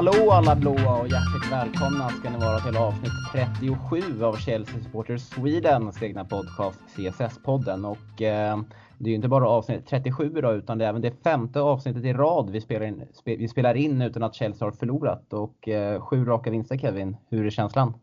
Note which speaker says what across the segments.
Speaker 1: Hallå alla blåa och hjärtligt välkomna ska ni vara till avsnitt 37 av Chelsea Supporters Swedens egna podcast CSS-podden. Och eh, det är ju inte bara avsnitt 37 idag utan det är även det femte avsnittet i rad vi spelar in, spe, vi spelar in utan att Chelsea har förlorat. Och eh, sju raka vinster Kevin, hur är känslan?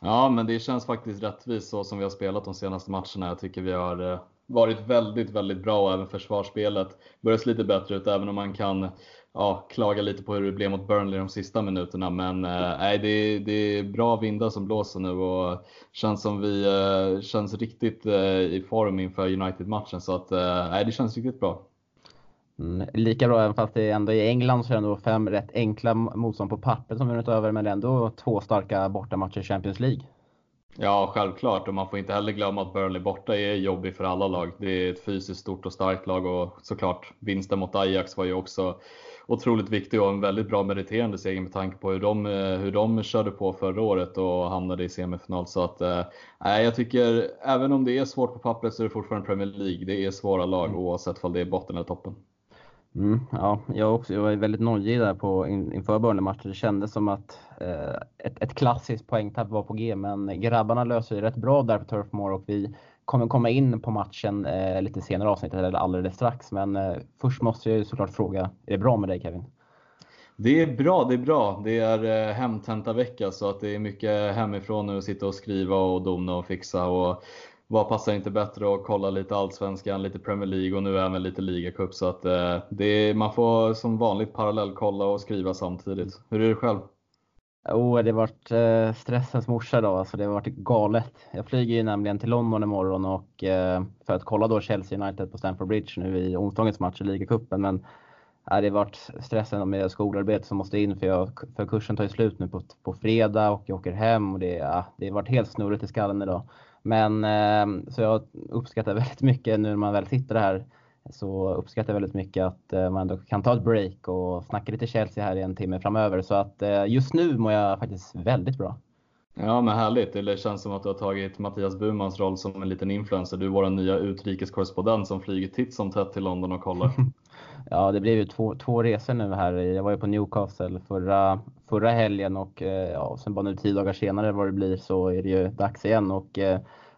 Speaker 2: Ja, men det känns faktiskt rättvist så som vi har spelat de senaste matcherna. Jag tycker vi har eh, varit väldigt, väldigt bra och även försvarsspelet börjar se lite bättre ut även om man kan ja, klaga lite på hur det blev mot Burnley de sista minuterna. Men eh, det, är, det är bra vindar som blåser nu och känns som vi eh, känns riktigt i form inför United-matchen. Så att nej, det känns riktigt bra.
Speaker 1: Mm, lika bra, även fast det är ändå i England så är det ändå fem rätt enkla motstånd på pappret som vunnit över, men ändå två starka bortamatcher i Champions League.
Speaker 2: Ja, självklart. Och man får inte heller glömma att Burnley borta är jobbig för alla lag. Det är ett fysiskt stort och starkt lag och såklart vinsten mot Ajax var ju också otroligt viktig och en väldigt bra meriterande seger med tanke på hur de, hur de körde på förra året och hamnade i semifinal. Så att, eh, jag tycker även om det är svårt på pappret så är det fortfarande Premier League. Det är svåra lag mm. oavsett om det är botten eller toppen.
Speaker 1: Mm, ja, jag, också, jag var väldigt nojig där på, in, inför Burnley-matchen. Det kändes som att eh, ett, ett klassiskt poängtapp var på G, men grabbarna löser det rätt bra där på Turf Moor och vi kommer komma in på matchen eh, lite senare avsnittet, eller alldeles strax. Men eh, först måste jag såklart fråga, är det bra med dig Kevin?
Speaker 2: Det är bra, det är bra. Det är eh, hemtentavecka så att det är mycket hemifrån nu att sitta och skriva och dona och fixa. Och vad passar inte bättre att kolla lite Allsvenskan, lite Premier League och nu även lite ligacup. Så att eh, det är, man får som vanligt parallellkolla och skriva samtidigt. Hur är det själv?
Speaker 1: Oh, det vart varit eh, stressens morsa idag, alltså det har varit galet. Jag flyger ju nämligen till London imorgon och, eh, för att kolla då Chelsea United på Stamford Bridge nu i onsdagens match i ligacupen. Men eh, det har varit stressen med skolarbete som måste in för, jag, för kursen tar ju slut nu på, på fredag och jag åker hem och det, eh, det har varit helt snurrigt i skallen idag. Men eh, så jag uppskattar väldigt mycket nu när man väl sitter här så uppskattar jag väldigt mycket att eh, man ändå kan ta ett break och snacka lite Chelsea här i en timme framöver. Så att eh, just nu mår jag faktiskt väldigt bra.
Speaker 2: Ja men härligt. Det känns som att du har tagit Mattias Burmans roll som en liten influencer. Du är vår nya utrikeskorrespondent som flyger titt som tätt till London och kollar.
Speaker 1: ja det blev ju två, två resor nu här. Jag var ju på Newcastle förra, förra helgen och ja, sen bara nu tio dagar senare vad det blir så är det ju dags igen. Och,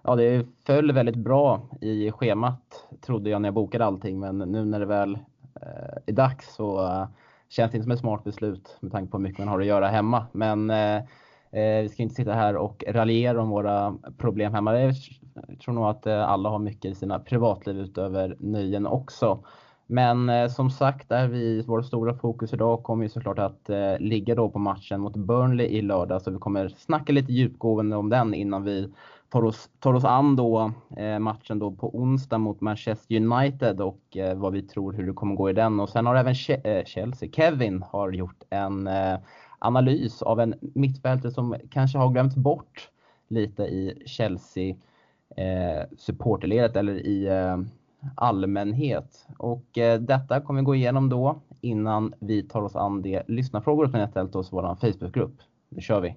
Speaker 1: ja, det föll väldigt bra i schemat trodde jag när jag bokade allting. Men nu när det väl eh, är dags så eh, känns det inte som ett smart beslut med tanke på hur mycket man har att göra hemma. Men eh, eh vi ska inte sitta här och raljera om våra problem hemma. Jag tror nog att eh, alla har mycket i sina privatliv utöver nöjen också. Men eh, som sagt, är vi, vårt stora fokus idag kommer ju såklart att eh, ligga då på matchen mot Burnley i lördag. Så vi kommer snacka lite djupgående om den innan vi tar oss, tar oss an då, eh, matchen då på onsdag mot Manchester United och eh, vad vi tror hur det kommer gå i den. Och sen har även eh, Chelsea, Kevin har gjort en eh, analys av en mittfältare som kanske har glömts bort lite i Chelsea eh, supporterledet eller i eh, allmänhet. Och eh, detta kommer vi gå igenom då innan vi tar oss an de lyssnarfrågor som ni har ställt oss i vår Facebookgrupp. Nu kör vi!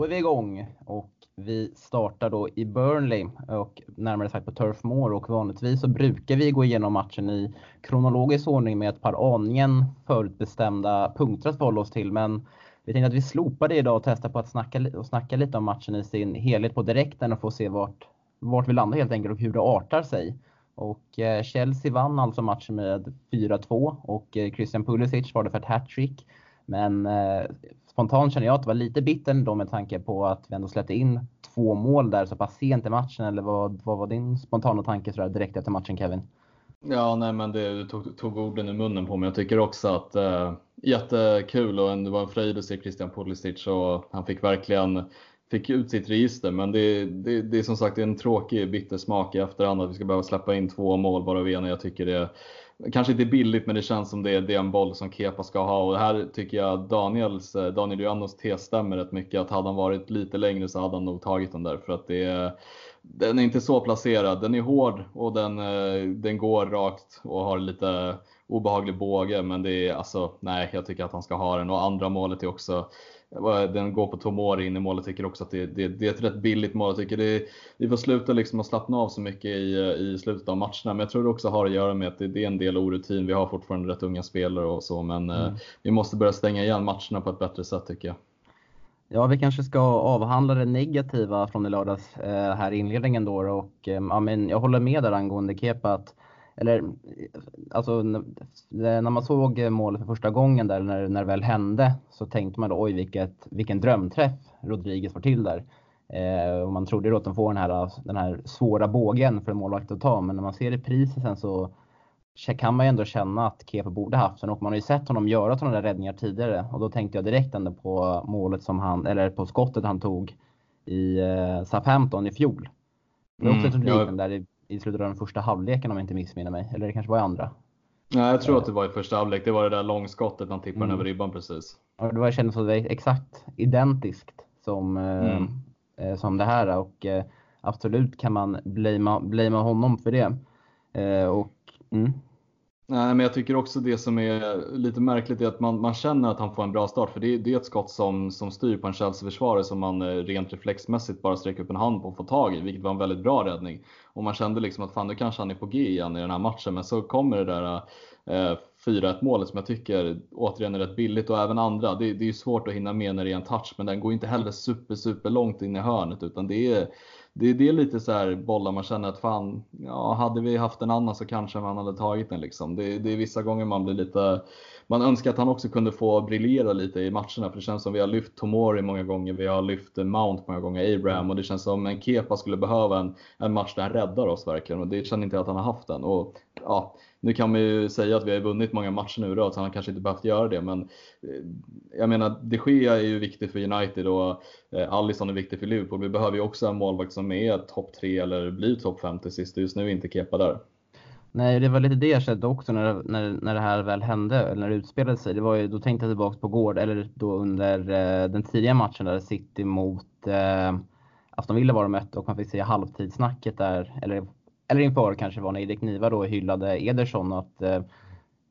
Speaker 1: Då är vi igång och vi startar då i Burnley och närmare sagt på Turf Moor och vanligtvis så brukar vi gå igenom matchen i kronologisk ordning med ett par aningen förutbestämda punkter att förhålla oss till. Men vi tänkte att vi slopar det idag och testar på att snacka, och snacka lite om matchen i sin helhet på direkten och få se vart, vart vi landar helt enkelt och hur det artar sig. Och eh, Chelsea vann alltså matchen med 4-2 och eh, Christian Pulisic var det för ett hattrick. Men eh, spontant känner jag att det var lite bitter ändå med tanke på att vi ändå släppte in två mål där så pass sent i matchen. Eller vad, vad var din spontana tanke sådär direkt efter matchen Kevin?
Speaker 2: Ja, nej men det, du tog, tog orden i munnen på mig. Jag tycker också att eh, jättekul och en, det var en fröjd att se Christian Pulisic och han fick verkligen fick ut sitt register. Men det, det, det är som sagt en tråkig bittersmak i efterhand att vi ska behöva släppa in två mål varav ena jag tycker det kanske inte billigt, men det känns som det är, den en boll som Kepa ska ha. Och här tycker jag Daniels, eh, Daniel Janos tes stämmer rätt mycket. Att hade han varit lite längre så hade han nog tagit den där. För att det är, den är inte så placerad. Den är hård och den, eh, den går rakt och har lite obehaglig båge. Men det är alltså, nej, jag tycker att han ska ha den. Och andra målet är också den går på Tomori in i mål. Jag tycker också att det, det, det, är ett rätt billigt mål. Jag tycker det, vi får sluta liksom att slappna av så mycket i, i slutet av matcherna. Men jag tror det också har att göra med att det, det är en del orutin. Vi har fortfarande rätt unga spelare och så, men mm. vi måste börja stänga igen matcherna på ett bättre sätt tycker jag.
Speaker 1: Ja, vi kanske ska avhandla det negativa från i lördags eh, här i inledningen då. Och, eh, ja, men jag håller med där angående Kepa. Att, eller, alltså, när man såg målet för första gången där, när, när det väl hände, så tänkte man då, oj vilket, vilken drömträff Rodriguez får till där. Eh, och man trodde då att de får den här, den här svåra bågen för en målvakt att ta, men när man ser reprisen sen så kan man ju ändå känna att Kepa borde haft den och man har ju sett honom göra sådana där räddningar tidigare och då tänkte jag direkt ändå på målet som han, eller på skottet han tog i eh, Southampton i fjol. Det var också mm, ett liknande där i, slutet av den första halvleken om jag inte missminner mig, eller det kanske var i andra.
Speaker 2: Nej, jag tror att det var i första halvlek. Det var det där långskottet han tippade mm. över ribban precis.
Speaker 1: Ja, det var, kändes som det var exakt identiskt som, eh, mm. eh, som det här och eh, absolut kan man blamea, blamea honom för det. Eh, och, mm.
Speaker 2: Nej, men jag tycker också det som är lite märkligt är att man, man känner att han får en bra start. För det, det är ett skott som, som styr på en Chelsea-försvarare som man eh, rent reflexmässigt bara sträcker upp en hand på och får tag i, vilket var en väldigt bra räddning. Och man kände liksom att fan, nu kanske han är på G igen i den här matchen. Men så kommer det där eh, 4-1 målet som jag tycker återigen är rätt billigt och även andra. Det, det är ju svårt att hinna med när det är en touch, men den går inte heller super, super långt in i hörnet utan det är det, det är lite så här bollar man känner att fan, ja, hade vi haft en annan så kanske man hade tagit den liksom. Det, det är vissa gånger man blir lite, man önskar att han också kunde få briljera lite i matcherna för det känns som vi har lyft Tomori många gånger, vi har lyft Mount många gånger, Abraham och det känns som en Kepa skulle behöva en, en match där han räddar oss verkligen och det känner inte jag att han har haft än. Och, ja, nu kan man ju säga att vi har vunnit många matcher nu då, så han kanske inte behövt göra det. Men eh, jag menar, de Gea är ju viktig för United och eh, är viktig för Liverpool. Vi behöver ju också en målvakt som är topp 3 eller blir topp 5 till sist. Just nu är inte Kepa där.
Speaker 1: Nej, det var lite det jag kände också när, när, när det här väl hände, eller när det utspelade sig. Det var ju, då tänkte jag tillbaka på Gård, eller då under eh, den tidiga matchen där City mot eh, Aston Villa var de mötte och man fick se halvtidssnacket där, eller eller inför kanske var när Erik Niva då hyllade Ederson att, eh,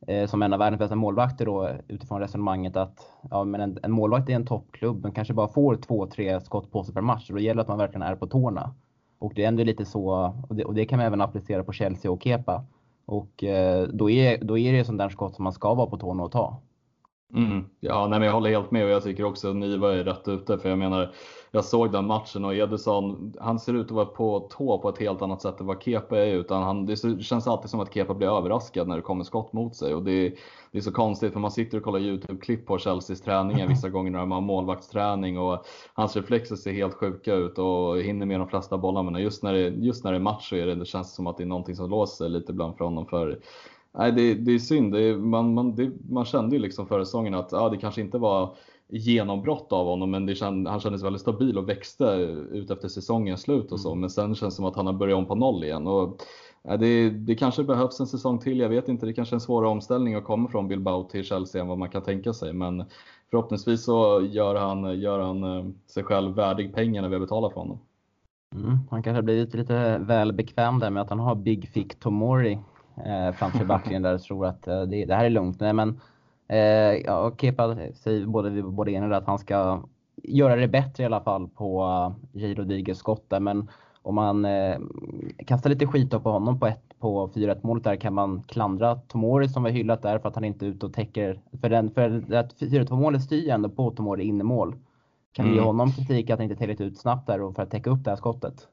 Speaker 1: eh som en av världens bästa målvakter då utifrån resonemanget att ja, men en, en målvakt i en toppklubb men kanske bara får två, tre skott på sig per match och då gäller det att man verkligen är på tårna. Och det är ändå lite så, och det, och det kan man även applicera på Chelsea och Kepa. Och eh, då, är, då är det sånt där skott som man ska vara på tårna och ta.
Speaker 2: Mm. Ja, nej, men jag håller helt med och jag tycker också att Niva är rätt ute. För jag menar, jag såg den matchen och Ederson, han ser ut att vara på tå på ett helt annat sätt än vad Kepa är. Utan han, det känns alltid som att Kepa blir överraskad när det kommer skott mot sig. Och det, det är så konstigt för man sitter och kollar YouTube-klipp på Chelseas träningar vissa gånger när de har målvaktsträning och hans reflexer ser helt sjuka ut och hinner med de flesta bollarna. Men just när det, just när det är match så är det, det känns som att det är någonting som låser lite ibland för honom. För Nej, det, det är synd. Det man, man, det, man kände ju liksom förra säsongen att ja, det kanske inte var genombrott av honom, men känd, han kändes väldigt stabil och växte ut efter säsongens slut och så. Mm. Men sen känns det som att han har börjat om på noll igen. Och, det, det kanske behövs en säsong till, jag vet inte. Det kanske är en svårare omställning att komma från Bilbao till Chelsea än vad man kan tänka sig. Men förhoppningsvis så gör han, gör han eh, sig själv värdig pengarna vi har betalat för honom.
Speaker 1: Mm, han kanske har blivit lite väl bekväm där med att han har Big Fick Tomori eh, framför backlinjen där och tror att eh, det, det, här är lugnt. Nej, men eh, ja, Kepa säger både, både ena att han ska göra det bättre i alla fall på uh, J. Rodriguez skott där. Men om man eh, kastar lite skit på honom på, ett, på 4-1 målet där kan man klandra Tomori som var hyllat där för att han inte är ute och täcker. För, den, för att 4-2 målet styr ju ändå på Tomori in i mål. Kan vi mm. ge honom kritik att han inte tillräckligt ut snabbt där och för att täcka upp det här skottet?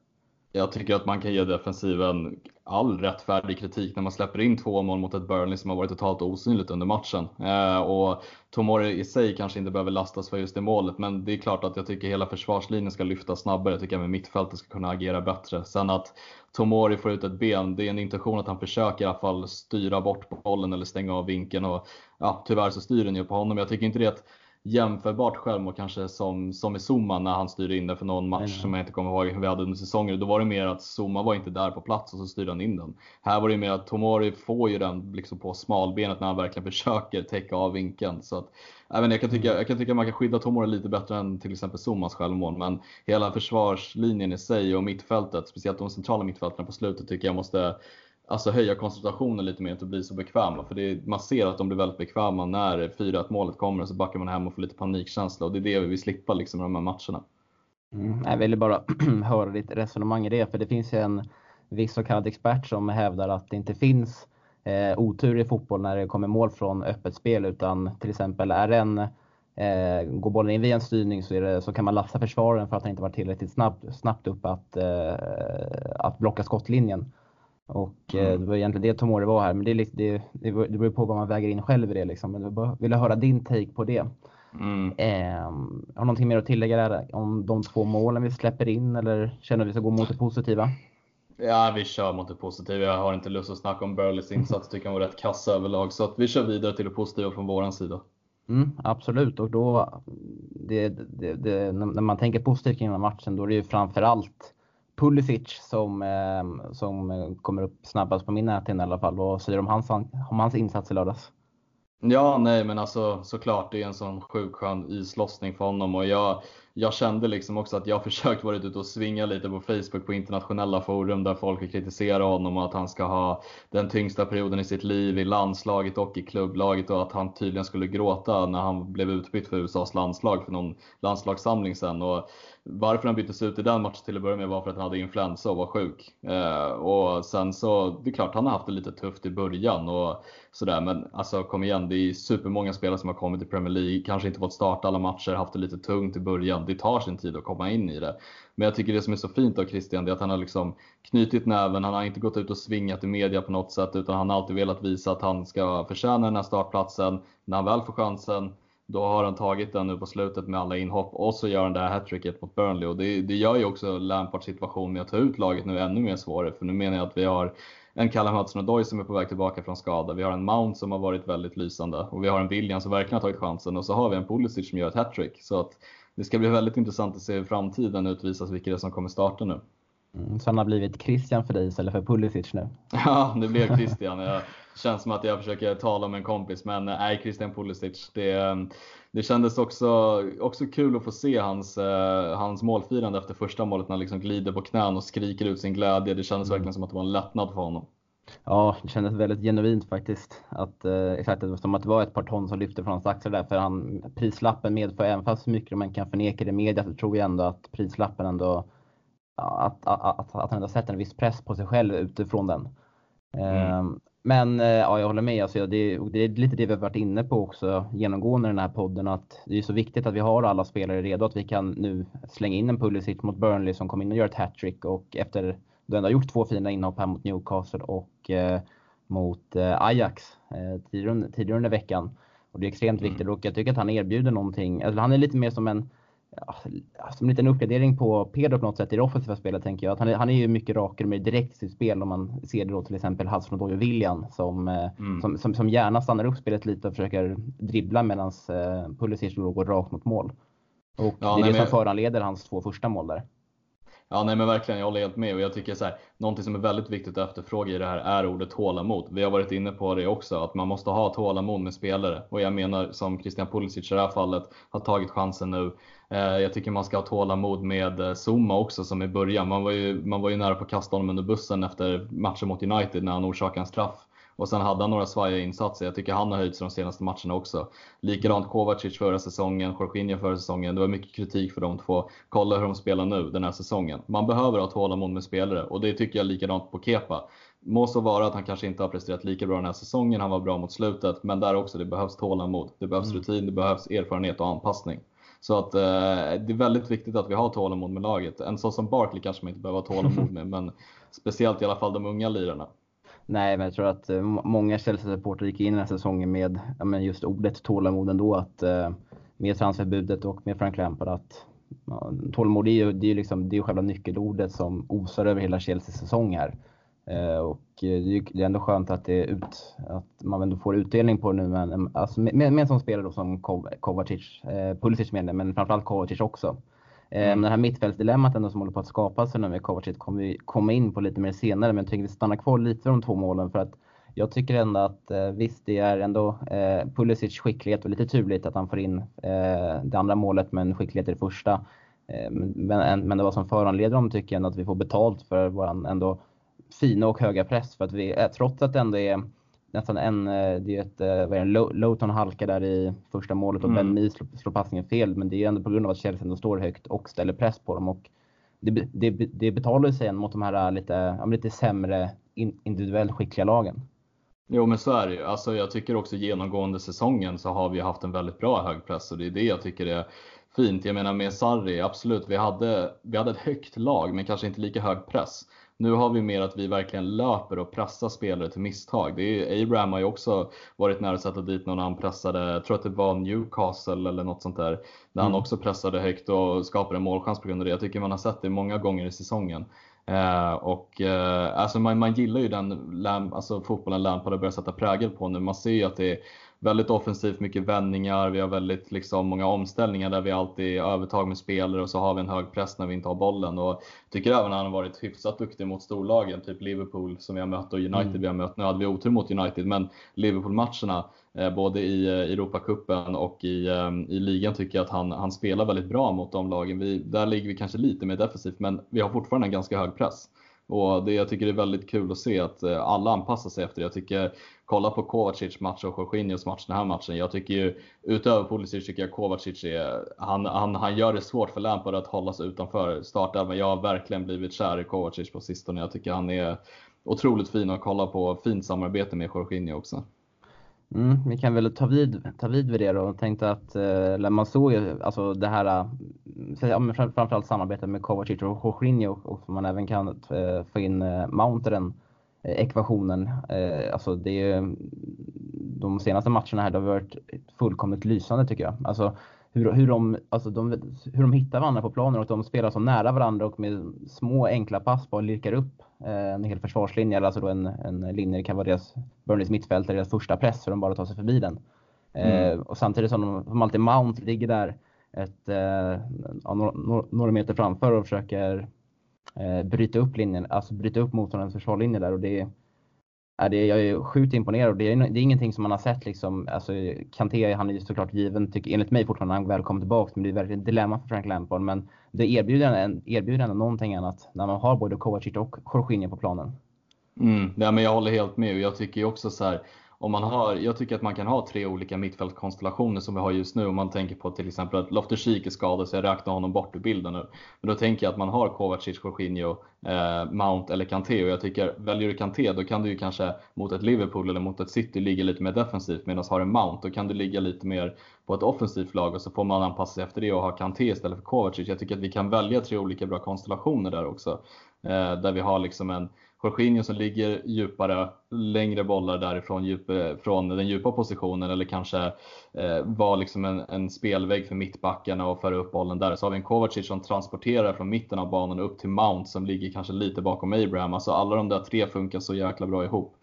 Speaker 2: Jag tycker att man kan ge defensiven all rättfärdig kritik när man släpper in två mål mot ett Burnley som har varit totalt osynligt under matchen. Eh, och Tomori i sig kanske inte behöver lastas för just det målet, men det är klart att jag tycker hela försvarslinjen ska lyfta snabbare. Jag tycker även mittfältet ska kunna agera bättre. Sen att Tomori får ut ett ben, det är en intention att han försöker i alla fall styra bort bollen eller stänga av vinkeln. Och, ja, tyvärr så styr den ju på honom. Jag tycker inte det att jämförbart självmål kanske som, som i Zuma när han styrde in den för någon match mm. som jag inte kommer ihåg hur vi hade under säsongen. Då var det mer att Zuma var inte där på plats och så styrde han in den. Här var det mer att Tomori får ju den liksom på smalbenet när han verkligen försöker täcka av vinkeln. Så att, även jag, kan tycka, mm. jag kan tycka att man kan skydda Tomori lite bättre än till exempel Zumas självmål. Men hela försvarslinjen i sig och mittfältet, speciellt de centrala mittfälten på slutet tycker jag måste alltså höja koncentrationen lite mer, inte bli så bekväma. För det, man ser att de blir väldigt bekväma när 4-1 målet kommer och så backar man hem och får lite panikkänsla och det är det vi vill slippa liksom i de här matcherna.
Speaker 1: Mm, jag ville bara höra ditt resonemang i det, för det finns ju en viss så kallad expert som hävdar att det inte finns eh, otur i fotboll när det kommer mål från öppet spel, utan till exempel är en Eh, går bollen in via en styrning så, det, så kan man lasta försvaren för att han inte varit tillräckligt snabb, snabbt upp att, eh, att blocka skottlinjen. Och eh, mm. det var egentligen det Tomori var här, men det, det, det, det beror på vad man väger in själv i det. Liksom. Men jag ville höra din take på det. Mm. Eh, har du någonting mer att tillägga där om de två målen vi släpper in eller känner att vi ska gå mot det positiva?
Speaker 2: Ja, vi kör mot det positiva. Jag har inte lust att snacka om Burleys insats. Tycker han var rätt kassa överlag. Så att vi kör vidare till det positiva från våran sida.
Speaker 1: Mm, absolut, och då det, det, det, när man tänker positivt kring den här matchen, då är det ju framförallt Pulisic som, eh, som kommer upp snabbast på min näthinna i alla fall. Vad säger du om hans, om hans insats i lördags?
Speaker 2: Ja, nej men alltså såklart det är en sån sjukt skön islossning för honom och jag, jag kände liksom också att jag försökt varit ute och svinga lite på Facebook på internationella forum där folk har kritiserat honom och att han ska ha den tyngsta perioden i sitt liv i landslaget och i klubblaget och att han tydligen skulle gråta när han blev utbytt för USAs landslag för någon landslagssamling sen. Och varför han byttes ut i den matchen till att börja med var för att han hade influensa och var sjuk. Eh, och sen så, det är klart han har haft det lite tufft i början och sådär. Men alltså kom igen, det är supermånga spelare som har kommit till Premier League, kanske inte fått starta alla matcher, haft det lite tungt i början. Det tar sin tid att komma in i det. Men jag tycker det som är så fint av Christian, det är att han har liksom knutit näven. Han har inte gått ut och svingat i media på något sätt, utan han har alltid velat visa att han ska förtjäna den här startplatsen. När han väl får chansen, då har han tagit den nu på slutet med alla inhopp och så gör han det här hattricket mot Burnley och det, det gör ju också Lampards situation med att ta ut laget nu ännu mer svårare för nu menar jag att vi har en Callum Hudson-Odoi som är på väg tillbaka från skada. Vi har en Mount som har varit väldigt lysande och vi har en William som verkligen har tagit chansen och så har vi en Pulisic som gör ett hattrick. Så att det ska bli väldigt intressant att se hur framtiden utvisas vilka det är som kommer starta nu.
Speaker 1: Mm, så han har blivit Christian för dig istället för Pulisic nu?
Speaker 2: Ja, det blev Christian. Jag, känns som att jag försöker tala med en kompis, men eh, nej, Christian Pulisic. Det, eh, det kändes också, också kul att få se hans, eh, hans målfirande efter första målet när han liksom glider på knän och skriker ut sin glädje. Det kändes mm. verkligen som att det var en lättnad för honom.
Speaker 1: Ja, det kändes väldigt genuint faktiskt. Att, eh, exakt, som att det var ett par ton som lyfte från hans axlar där. För han, prislappen medför, även fast mycket man kan förneka det i media, så tror jag ändå att prislappen ändå att, att, att, att han ändå sätter en viss press på sig själv utifrån den. Mm. Men eh, ja, jag håller med. Alltså, det, det, är lite det vi har varit inne på också genomgående i den här podden. Att det är så viktigt att vi har alla spelare redo. Att vi kan nu slänga in en Pulisic mot Burnley som kom in och gör ett hattrick. Och efter du ändå har gjort två fina inhopp här mot Newcastle och eh, mot eh, Ajax eh, tidigare, tidigare under veckan. Och det är extremt mm. viktigt och jag tycker att han erbjuder någonting. Alltså, han är lite mer som en som en liten uppgradering på Pedro på något sätt i det offensiva spelet tänker jag. Att han, är, han är ju mycket rakare mer direkt i sitt spel om man ser det då till exempel Hudson och William som, eh, mm. som, som, som, gärna stannar upp spelet lite och försöker dribbla medan eh, Pulisic då går rakt mot mål. Och ja, det är nej, det som men... föranleder hans två första mål där.
Speaker 2: Ja, nej men verkligen, jag håller helt med och jag tycker så här, någonting som är väldigt viktigt att efterfråga i det här är ordet tålamod. Vi har varit inne på det också, att man måste ha tålamod med spelare och jag menar som Christian Pulisic i det här fallet har tagit chansen nu. Eh, jag tycker man ska ha tålamod med eh, Zuma också som i början. Man var ju, man var ju nära på att kasta honom under bussen efter matchen mot United när han orsakade en straff. Och sen hade han några svajiga insatser. Jag tycker han har höjt sig de senaste matcherna också. Likadant Kovacic förra säsongen, Jorginho förra säsongen. Det var mycket kritik för de två. Kolla hur de spelar nu den här säsongen. Man behöver ha tålamod med spelare och det tycker jag likadant på Kepa. Må så vara att han kanske inte har presterat lika bra den här säsongen, han var bra mot slutet, men där också, det behövs tålamod. Det behövs mm. rutin, det behövs erfarenhet och anpassning. Så att eh, det är väldigt viktigt att vi har tålamod med laget. En sån som Barkley kanske man inte behöver ha tålamod med, men speciellt i alla fall de unga lirarna.
Speaker 1: Nej, men jag tror att eh, många Chelsea-supportrar gick in i den här säsongen med ja, men just ordet tålamod ändå. Att, eh, med transferbudet och med Frank Lampard att ja, tålamod är ju, det är ju liksom, det är själva nyckelordet som osar över hela Chelseas säsong här. Eh, och eh, det är ändå skönt att, det är ut, att man ändå får utdelning på det nu med, alltså med, med en sån spelare då som Kovacic, eh, Pulisic menar men framförallt Kovacic också. Mm. Ehm, det här mittfältsdilemmat ändå som håller på att skapa sig nu med Kovacic kommer vi komma in på lite mer senare, men jag tycker vi stannar kvar lite vid de två målen för att jag tycker ändå att eh, visst, det är ändå eh, Pulisic skicklighet och lite turligt att han får in eh, det andra målet men skicklighet i det första. Eh, men, men det vad som föranleder dem tycker jag ändå att vi får betalt för våran ändå fina och höga press. För att vi, eh, trots att det ändå är nästan en, eh, det är ett, vad är det, Lowton halka där i första målet och mm. Ben Mee slår, slår passningen fel. Men det är ändå på grund av att Chelsea ändå står högt och ställer press på dem. Och det, det, det betalar sig mot de här lite, lite sämre individuellt skickliga lagen.
Speaker 2: Jo men så är det ju. Alltså, jag tycker också genomgående säsongen så har vi haft en väldigt bra hög press och det är det jag tycker är fint. Jag menar med Sarri, absolut, vi hade, vi hade ett högt lag men kanske inte lika hög press. Nu har vi mer att vi verkligen löper och pressar spelare till misstag. Det är, Abraham har ju också varit nära att sätta dit någon han pressade, jag tror att det var Newcastle eller något sånt där, där mm. han också pressade högt och skapade en målchans på grund av det. Jag tycker man har sett det många gånger i säsongen. Eh, och eh, alltså man, man gillar ju den alltså fotbollen Lampard har börjat sätta prägel på nu. Man ser ju att det är väldigt offensivt, mycket vändningar, vi har väldigt liksom, många omställningar där vi alltid är övertag med spelare och så har vi en hög press när vi inte har bollen. Och jag tycker även att han har varit hyfsat duktig mot storlagen, typ Liverpool som vi har mött och United mm. vi har mött. Nu hade vi otur mot United, men Liverpool-matcherna Eh, både i eh, Europacupen och i, eh, i ligan tycker jag att han, han spelar väldigt bra mot de lagen. Vi, där ligger vi kanske lite mer defensivt men vi har fortfarande en ganska hög press. Och det jag tycker det är väldigt kul att se att alla anpassar sig efter det. Jag tycker, kolla på Kovacic match och Jorginhos match den här matchen. Jag tycker ju, utöver Pulisic tycker jag Kovacic är, han, han, han gör det svårt för Lampard att hålla sig utanför startelvan. Jag har verkligen blivit kär i Kovacic på sistone. Jag tycker han är otroligt fin att kolla på. Fint samarbete med Jorginho också.
Speaker 1: Mm, vi kan väl ta vid, ta vid vid det då. Jag tänkte att eh, man såg ju alltså det här, eh, ja, framförallt samarbetet med Kovacic och Jorginho och man även kan eh, få in eh, Mounteren eh, ekvationen. Eh, alltså det är de senaste matcherna här, det har varit fullkomligt lysande tycker jag. Alltså hur, hur, de, alltså de, hur de hittar varandra på planen och att de spelar så nära varandra och med små enkla pass bara lirkar upp eh, en hel försvarslinje, alltså då en, en linje, det kan vara deras Burnleys mittfält, deras första press, så de bara tar sig förbi den. Eh, mm. och samtidigt som, de, som alltid Mount ligger där ett, eh, några, några, meter framför och försöker eh, bryta upp linjen, alltså bryta upp motståndarens försvarslinje där och det är det, jag är sjukt imponerad. Det är, det är ingenting som man har sett. Liksom, alltså, Kanté han är ju såklart given, tycker, enligt mig fortfarande, när han väl kommer tillbaka. Men det är verkligen ett dilemma för Frank Lampard. Men det erbjuder, en, erbjuder ändå någonting annat när man har både Kovacic och Jorginho på planen.
Speaker 2: Mm, ja, men jag håller helt med. Jag tycker ju också så här, om man har, jag tycker att man kan ha tre olika mittfältskonstellationer som vi har just nu. Om man tänker på till exempel att Loftus-Cheek är skadad så jag räknar honom bort ur bilden nu. Men då tänker jag att man har Kovacic, Jorginho, eh, Mount eller Kanté. Och jag tycker, väljer du Kanté då kan du ju kanske mot ett Liverpool eller mot ett City ligga lite mer defensivt. Medan har du Mount då kan du ligga lite mer på ett offensivt lag och så får man anpassa sig efter det och ha Kanté istället för Kovacic. Jag tycker att vi kan välja tre olika bra konstellationer där också. Eh, där vi har liksom en Jorginho som ligger djupare, längre bollar därifrån djup, eh, från den djupa positionen eller kanske eh, var liksom en, en, spelvägg för mittbackarna och föra upp bollen där. Så har vi en Kovacic som transporterar från mitten av banan upp till Mount som ligger kanske lite bakom Abraham. Alltså alla de där tre funkar så jäkla bra ihop.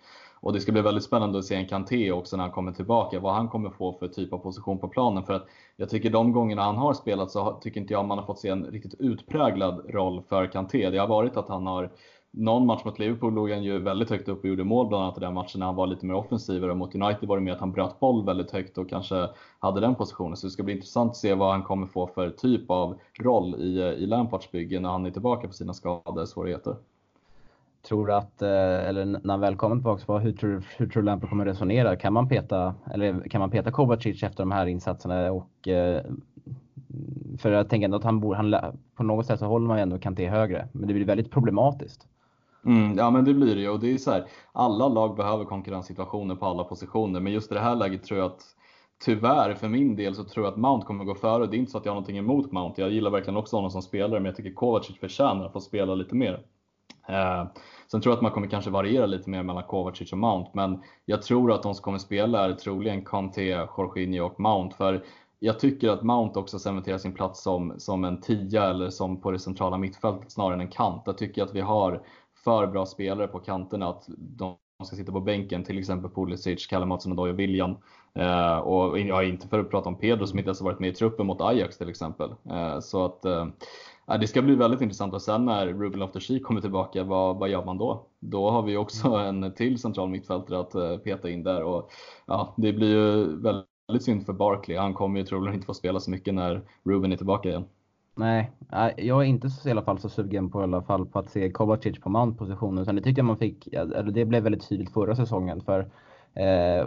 Speaker 2: Och det ska bli väldigt spännande att se en Kanté också när han kommer tillbaka, vad han kommer få för typ av position på planen. För att jag tycker de gångerna han har spelat så tycker inte jag man har fått se en riktigt utpräglad roll för Kanté. Det har varit att han har någon match mot Liverpool låg han ju väldigt högt upp och gjorde mål bland annat i den matchen när han var lite mer offensivare. Mot United var det mer att han bröt boll väldigt högt och kanske hade den positionen. Så det ska bli intressant att se vad han kommer få för typ av roll i, i Lampards bygge när han är tillbaka på sina skadesvårigheter.
Speaker 1: Tror att, eh, eller när han väl kommer tillbaka, hur tror, hur tror Lampard kommer resonera? Kan man peta, eller kan man peta Kovacic efter de här insatserna och eh, för jag tänker ändå att han bor, han, på något sätt så håller man ju ändå Kanté högre. Men det blir väldigt problematiskt.
Speaker 2: Mm, ja men det blir det ju och det är så här, alla lag behöver konkurrenssituationer på alla positioner men just i det här läget tror jag att Tyvärr för min del så tror jag att Mount kommer gå före. Det är inte så att jag har någonting emot Mount. Jag gillar verkligen också honom som spelare men jag tycker Kovacic förtjänar att få spela lite mer. Eh, sen tror jag att man kommer kanske variera lite mer mellan Kovacic och Mount men jag tror att de som kommer spela är troligen Kanté, Jorginho och Mount. För jag tycker att Mount också cementerar sin plats som, som en tia eller som på det centrala mittfältet snarare än en kant. Jag tycker att vi har för bra spelare på kanterna att de ska sitta på bänken, till exempel Pulisic, Kalle Mattsson och Dojo William. Eh, och ja, inte för att prata om Pedro som inte ens har varit med i truppen mot Ajax till exempel. Eh, så att eh, det ska bli väldigt intressant och sen när Ruben Loftus-Cheek kommer tillbaka, vad, vad gör man då? Då har vi också en till central mittfältare att eh, peta in där och ja, det blir ju väldigt synd för Barkley. Han kommer ju troligen inte få spela så mycket när Ruben är tillbaka igen.
Speaker 1: Nej, jag är inte så, i alla fall så sugen på, i alla fall, på att se Kovacic på Mount-positionen. Utan det tyckte jag man fick, eller det blev väldigt tydligt förra säsongen. För eh,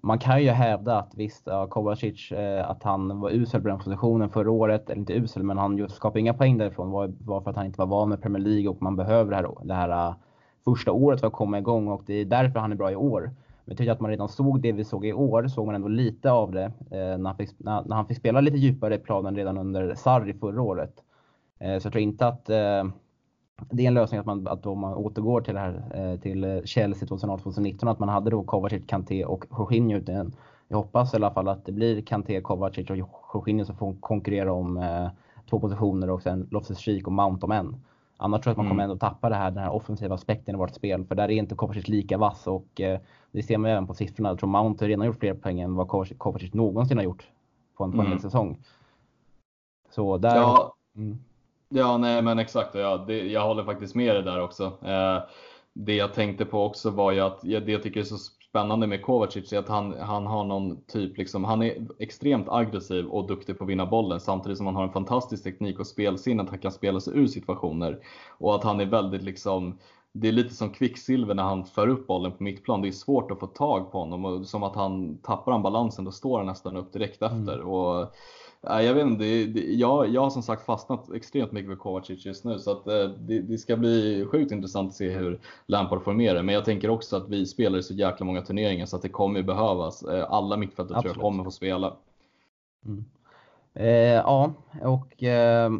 Speaker 1: man kan ju hävda att visst, ja, Kovacic, eh, att han var usel på den positionen förra året. Eller inte usel, men han just skapade inga poäng därifrån. Var, var för att han inte var van med Premier League och man behöver det här, det här eh, första året för att komma igång. Och det är därför han är bra i år. Men jag tycker att man redan såg det vi såg i år, såg man ändå lite av det eh, när, han fick, när, när, han fick spela lite djupare i planen redan under Sarri förra året. Eh, så jag tror inte att eh, det är en lösning att man, att om man återgår till det här eh, till Chelsea 2018-2019 att man hade då Kovacic, Kanté och Jorginho. Jag hoppas i alla fall att det blir Kanté, Kovacic och Jorginho som får konkurrera om eh, två positioner och sen Loftus-Cheek och Mount om en. Annars tror jag att man kommer mm. ändå tappa det här, den här offensiva aspekten i vårt spel. För där är inte Kovacic lika vass och eh, det ser man ju även på siffrorna. Jag tror Mount har redan gjort fler poäng än vad Kovacic, Kovacic någonsin har gjort på en, på en mm. säsong. Så där...
Speaker 2: Ja, mm. ja nej men exakt. Ja, det, jag håller faktiskt med dig där också. Eh, det jag tänkte på också var ju att det jag tycker är så spännande med Kovacic är att han, han har någon typ, liksom, han är extremt aggressiv och duktig på att vinna bollen samtidigt som han har en fantastisk teknik och spelsinne att han kan spela sig ur situationer. Och att han är väldigt liksom, det är lite som kvicksilver när han för upp bollen på mittplan. Det är svårt att få tag på honom och som att han tappar han balansen då står han nästan upp direkt efter. Mm. Och, jag vet inte, det, det, jag, jag har som sagt fastnat extremt mycket för Kovacic just nu så att eh, det, det, ska bli sjukt intressant att se hur Lampard formerar. Men jag tänker också att vi spelar i så jäkla många turneringar så att det kommer behövas. Eh, alla mittfältare tror jag kommer få spela.
Speaker 1: Mm. Eh, ja, och eh,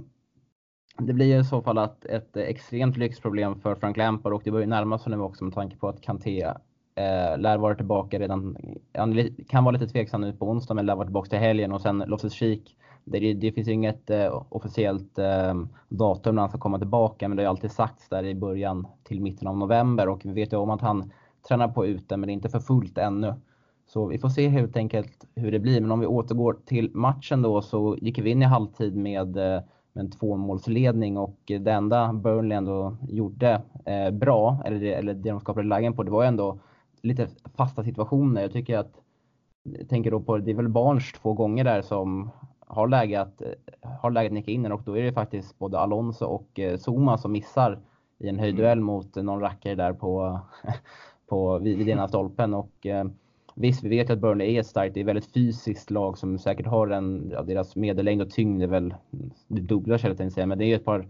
Speaker 1: det blir i så fall att ett extremt lyxproblem för Frank Lampard och det börjar närma sig nu också med tanke på att Kanté Eh, lär vara tillbaka redan, han kan vara lite tveksam nu på onsdag men lär vara tillbaka till helgen och sen Loftus Cheek. Det, det finns inget eh, officiellt eh, datum när han ska komma tillbaka men det har alltid sagts där i början till mitten av november och vi vet ju om att han tränar på ute men inte för fullt ännu. Så vi får se helt enkelt hur det blir. Men om vi återgår till matchen då så gick vi in i halvtid med, med en tvåmålsledning och det enda Burnley ändå gjorde eh, bra, eller det, eller det de skapade lägen på, det var ändå lite fasta situationer. Jag tycker att, jag tänker då på, det är väl Barnes två gånger där som har läge att, har läge att nicka in den och då är det faktiskt både Alonso och eh, Zuma som missar i en höjdduell mm. mot någon rackare där på, på vid ena stolpen. Och, eh, visst, vi vet att Burnley är ett starkt, det är ett väldigt fysiskt lag som säkert har en, ja, deras medellängd och tyngd är väl det dubbla kället jag säga, men det är ett par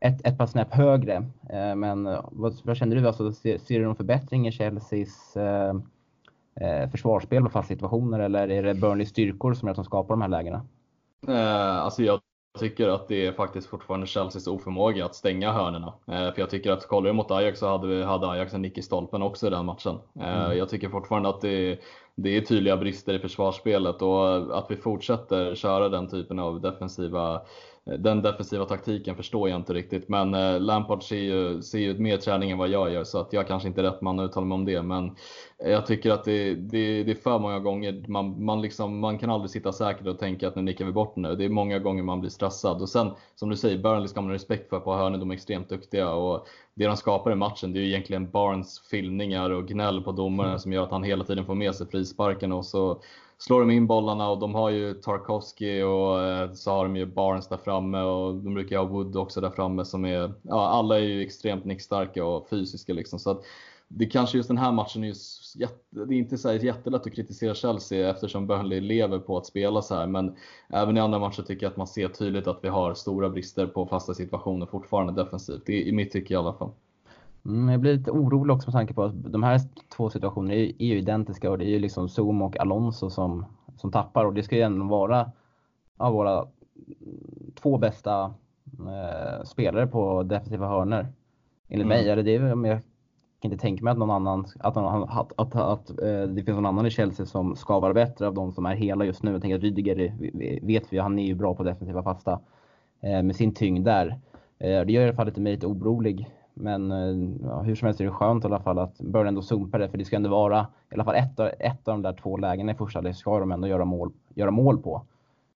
Speaker 1: ett, ett par snäpp högre. Eh, men eh, vad, vad känner du? Alltså, ser, ser du någon förbättring i Chelseas eh, eh, försvarsspel och fast situationer eller är det Burnleys styrkor som gör att de skapar de här lägena?
Speaker 2: Eh, alltså jag tycker att det är faktiskt fortfarande Chelseas oförmåga att stänga hörnerna. Eh, för jag tycker att kollar vi mot Ajax så hade, vi, hade Ajax en nick i stolpen också i den matchen. Eh, mm. Jag tycker fortfarande att det, det är tydliga brister i försvarsspelet och att vi fortsätter köra den typen av defensiva den defensiva taktiken förstår jag inte riktigt. Men eh, Lampard ser ju, ser ju mer träning än vad jag gör så att jag kanske inte är rätt man att uttala mig om det. Men eh, jag tycker att det, det, det är för många gånger, man, man, liksom, man kan aldrig sitta säkert och tänka att nu nickar vi bort nu. Det är många gånger man blir stressad. Och sen som du säger, Burnley ska man ha respekt för på hörnet. de är extremt duktiga. Och det de skapar i matchen det är ju egentligen Barnes filmningar och gnäll på domaren mm. som gör att han hela tiden får med sig frisparken. Och så slår de in bollarna och de har ju Tarkovsky och eh, så har de ju Barnes där framme och de brukar ha Wood också där framme som är, ja alla är ju extremt nickstarka och fysiska liksom. Så att det kanske just den här matchen är ju det är inte så jättelätt att kritisera Chelsea eftersom Burnley lever på att spela så här. Men även i andra matcher tycker jag att man ser tydligt att vi har stora brister på fasta situationer fortfarande defensivt. Det är i mitt tycke i alla fall.
Speaker 1: Mm, jag blir lite orolig också med tanke på att de här två situationerna är, är ju identiska och det är ju liksom Zoom och Alonso som, som tappar och det ska ju ändå vara av våra två bästa eh, spelare på defensiva hörner. Enligt mm. mig, eller det är, men jag kan inte tänka mig att någon annan, att, att, att, att, eh, det finns någon annan i Chelsea som ska vara bättre av de som är hela just nu. Jag tänker att Rydiger vet vi, han är ju bra på defensiva fasta eh, med sin tyngd där. Eh, det gör i alla fall lite mig lite orolig men ja, hur som helst är det skönt i alla fall att börja ändå sumpa det, för det ska ändå vara i alla fall ett, ett av de där två lägena i första, det ska de ändå göra mål, göra mål på.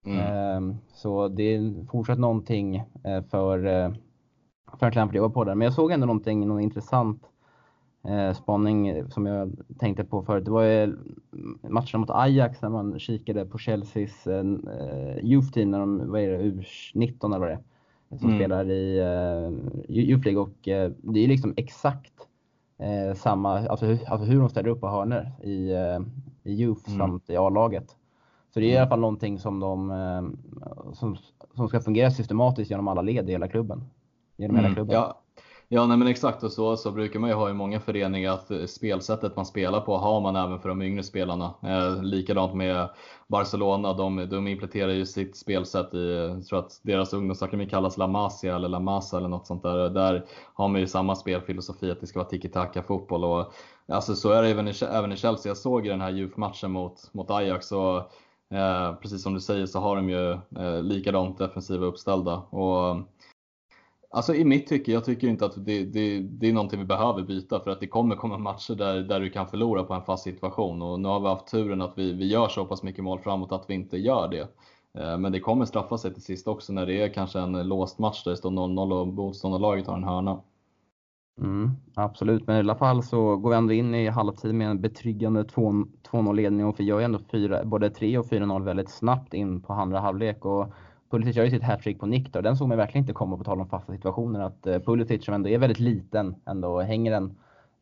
Speaker 1: Mm. Eh, så det är fortsatt någonting för, för att Lampard jobba på där. Men jag såg ändå någonting, något intressant eh, spaning som jag tänkte på förut. Det var ju matchen mot Ajax när man kikade på Chelseas eh, Youth Team när de, vad är det, U19 eller vad det är, som mm. spelar i eh, Youth League och eh, det är liksom exakt eh, samma, alltså hur, alltså hur de ställer upp på hörnor i, eh, i Youth mm. samt i A-laget. Så det är i alla fall någonting som, de, eh, som, som ska fungera systematiskt genom alla led i hela klubben. Genom mm. hela klubben.
Speaker 2: Ja. Ja, nej, men exakt och så, så brukar man ju ha i många föreningar att eh, spelsättet man spelar på har man även för de yngre spelarna. Eh, likadant med Barcelona, de, de implementerar ju sitt spelsätt i, jag tror att deras ungdomsakademi kallas La Masia eller La Masa eller något sånt där. Där har man ju samma spelfilosofi att det ska vara tiki-taka fotboll och alltså så är det även i, även i Chelsea. Jag såg ju den här youth mot, mot Ajax och eh, precis som du säger så har de ju eh, likadant defensiva uppställda. Och, Alltså i mitt tycke, jag tycker inte att det, det, det, är någonting vi behöver byta för att det kommer komma matcher där, där du kan förlora på en fast situation och nu har vi haft turen att vi, vi gör så pass mycket mål framåt att vi inte gör det. Eh, men det kommer straffa sig till sist också när det är kanske en låst match där det står 0-0 och motståndarlaget har en hörna.
Speaker 1: Mm, absolut, men i alla fall så går vi ändå in i halvtid med en betryggande 2-0 ledning och vi gör ju ändå fyra, både 3 och 4-0 väldigt snabbt in på andra halvlek. Och Pulisic gör ju sitt hattrick på nick och den såg man verkligen inte komma på tal om fasta situationer. Att eh, Pulisic som ändå är väldigt liten ändå hänger den,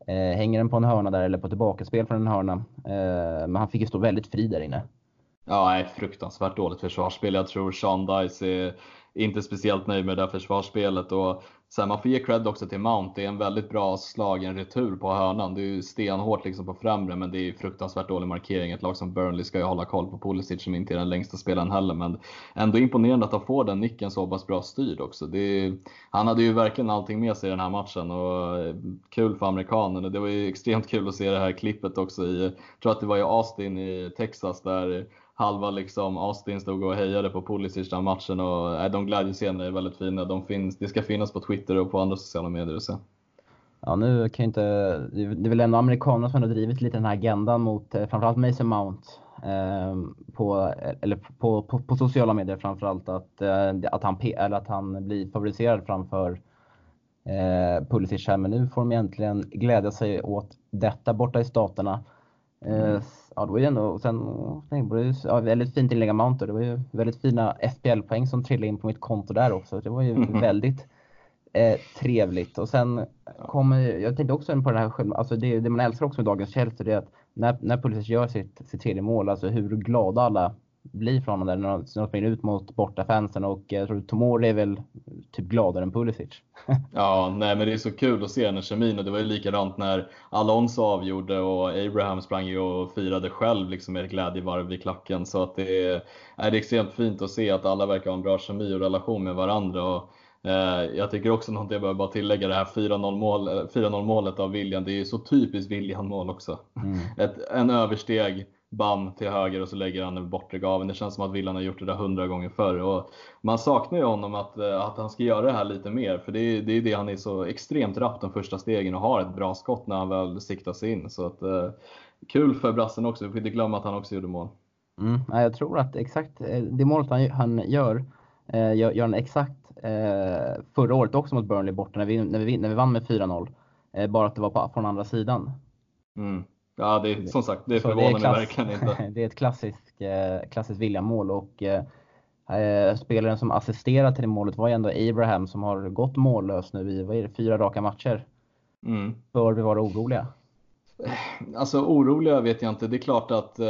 Speaker 1: eh, hänger den på en hörna där eller på tillbakaspel från en hörna. Eh, men han fick ju stå väldigt fri där inne.
Speaker 2: Ja, nej, fruktansvärt dåligt försvarsspel. Jag tror Sean Dice är inte speciellt nöjd med det där försvarsspelet och Sen man får ge cred också till Mount. Det är en väldigt bra slagen retur på hörnan. Det är ju stenhårt liksom på främre, men det är fruktansvärt dålig markering. Ett lag som Burnley ska ju hålla koll på Pulisic som inte är den längsta spelaren heller. Men ändå imponerande att han får den nicken så pass bra styrd också. Är, han hade ju verkligen allting med sig i den här matchen och eh, kul för amerikanen. Det var ju extremt kul att se det här klippet också i, jag tror att det var i Austin i Texas där halva liksom Austin stod och hejade på Pulisic den matchen och äh, de glädjescenerna är väldigt fina. De finns, det ska finnas på Twitter och på andra sociala medier och så.
Speaker 1: Ja, nu kan inte, det är väl ändå amerikanerna som har drivit lite den här agendan mot eh, framförallt Mason Mount eh, på, eller på, på, på, sociala medier framförallt att, eh, att, han, eller att han blir favoriserad framför eh, Pulisic här. Men nu får de egentligen glädja sig åt detta borta i staterna. Eh, ja, det var ju ändå, och sen det ju, ja, väldigt fint inlägg av Mounter. Det var ju väldigt fina FPL-poäng som trillade in på mitt konto där också. Det var ju mm. väldigt eh, trevligt. Och sen kommer, jag tänkte också på det här, alltså det, det man älskar också med dagens Chelsea, det är att när, när Pulisic gör sitt, sitt tredje mål, alltså hur glada alla blir från honom där när de springer ut mot bortafansen och jag tror Tomori är väl typ gladare än Pulisic.
Speaker 2: ja, nej men det är så kul att se den här kemin och det var ju likadant när Alonso avgjorde och Abraham sprang ju och firade själv liksom med glädjevarv i klacken så att det är, är det extremt fint att se att alla verkar ha en bra kemi och relation med varandra. Och, eh, jag tycker också något jag behöver bara tillägga det här 4-0 mål, målet av William. Det är ju så typiskt William mål också. Mm. Ett, en översteg bam till höger och så lägger han den bortre gaven. Det känns som att Villan har gjort det där hundra gånger förr. Och man saknar ju honom att, eh, att han ska göra det här lite mer, för det är, det är det han är så extremt rapp de första stegen och har ett bra skott när han väl siktar sig in. Så att, eh, kul för brassen också, vi får inte glömma att han också gjorde mål.
Speaker 1: Mm, jag tror att exakt eh, det målet han, han gör, eh, gör, gör han exakt eh, förra året också mot Burnley borta när vi, när vi, när vi vann med 4-0. Eh, bara att det var på, från andra sidan.
Speaker 2: Mm. Ja, det är, som sagt, det förvånar mig verkligen inte.
Speaker 1: det är ett klassiskt, eh, klassiskt William-mål och eh, eh, spelaren som assisterade till det målet var ju ändå Abraham som har gått mållös nu i vad är det, fyra raka matcher. Mm. Bör vi vara oroliga?
Speaker 2: Alltså oroliga vet jag inte. Det är klart att eh,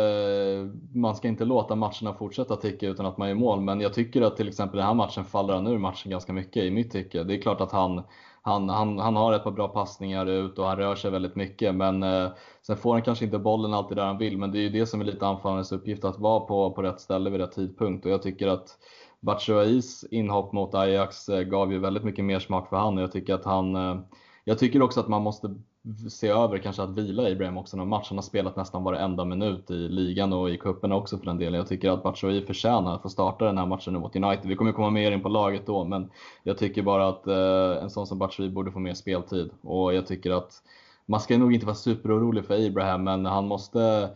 Speaker 2: man ska inte låta matcherna fortsätta ticka utan att man gör mål. Men jag tycker att till exempel den här matchen faller han ur matchen ganska mycket i mitt tycke. Det är klart att han han, han, han har ett par bra passningar ut och han rör sig väldigt mycket. Men eh, sen får han kanske inte bollen alltid där han vill. Men det är ju det som är lite anfallarens uppgift, att vara på, på rätt ställe vid rätt tidpunkt. Och jag tycker att Batshuayis inhopp mot Ajax eh, gav ju väldigt mycket mer smak för han. Och jag tycker att han eh, jag tycker också att man måste se över kanske att vila Ibrahim också någon match. Han har spelat nästan varenda minut i ligan och i cupen också för den delen. Jag tycker att Batshuayi förtjänar att få starta den här matchen mot United. Vi kommer komma mer in på laget då, men jag tycker bara att eh, en sån som Batshuayi borde få mer speltid. Och jag tycker att man ska nog inte vara superorolig för Ibrahim, men han måste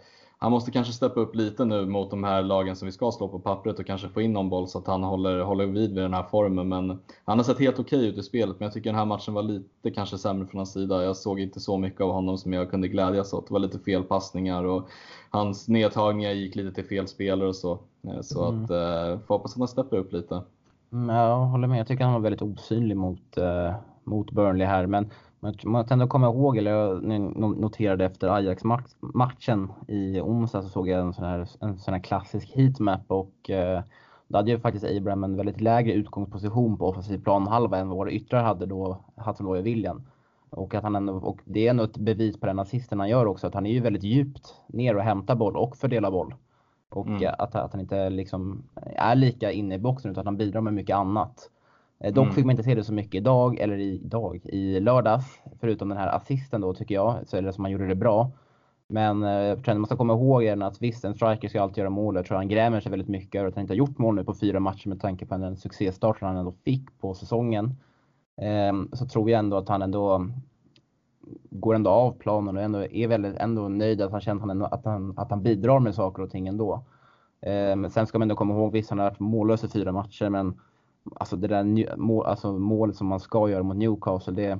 Speaker 2: han måste kanske steppa upp lite nu mot de här lagen som vi ska slå på pappret och kanske få in någon boll så att han håller, håller vid vid den här formen. Men han har sett helt okej okay ut i spelet, men jag tycker den här matchen var lite kanske sämre från hans sida. Jag såg inte så mycket av honom som jag kunde glädjas åt. Det var lite felpassningar och hans nedtagningar gick lite till fel spelare och så. Eh, så mm. att, eh, får hoppas att han steppar upp lite.
Speaker 1: Mm, jag håller med. Jag tycker han var väldigt osynlig mot, eh, mot Burnley här. Men man måste ändå komma ihåg, eller jag noterade efter Ajax-matchen i onsdag så såg jag en sån här, en sån här klassisk heatmap och eh, då hade ju faktiskt Abraham en väldigt lägre utgångsposition på offensiv planhalva än vad våra yttrar hade då, Hudson Roy William. Och, att han ändå, och det är ändå ett bevis på den assisten han gör också, att han är ju väldigt djupt ner och hämtar boll och fördelar boll. Och mm. att, att han inte liksom är lika inne i boxen utan att han bidrar med mycket annat. Eh, dock mm. fick man inte se det så mycket idag, eller idag, i lördags. Förutom den här assisten då tycker jag, så, eller som han gjorde det bra. Men eh, man måste komma ihåg att visst, en striker ska alltid göra mål. Jag tror han grämer sig väldigt mycket över att han inte har gjort mål nu på fyra matcher med tanke på den succéstart han ändå fick på säsongen. Ehm, så tror jag ändå att han ändå går ändå av planen och ändå är väldigt ändå nöjd att han känner att han, att han, bidrar med saker och ting ändå. Ehm, sen ska man ändå komma ihåg, visst han har varit mållös i fyra matcher men alltså det där mål, alltså målet som man ska göra mot Newcastle, det,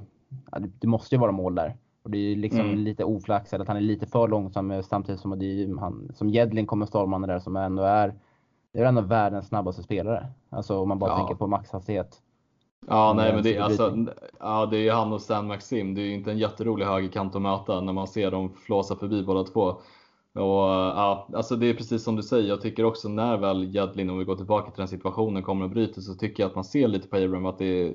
Speaker 1: det måste ju vara mål där. Och det är ju liksom mm. lite oflaxat att han är lite för långsam eh, samtidigt som det är han, som Jedlin kommer stormande där som ändå är, det är ändå världens snabbaste spelare. Alltså om man bara ja. tänker på maxhastighet.
Speaker 2: Ja, nej, men det, alltså, ja, det är han och Stan Maxim. Det är ju inte en jätterolig högerkant att möta när man ser dem flåsa förbi båda två. Och, eh, ja, alltså det är precis som du säger, jag tycker också när väl Jedlin, om vi går tillbaka till den situationen, kommer och bryter så tycker jag att man ser lite på Abraham att det är,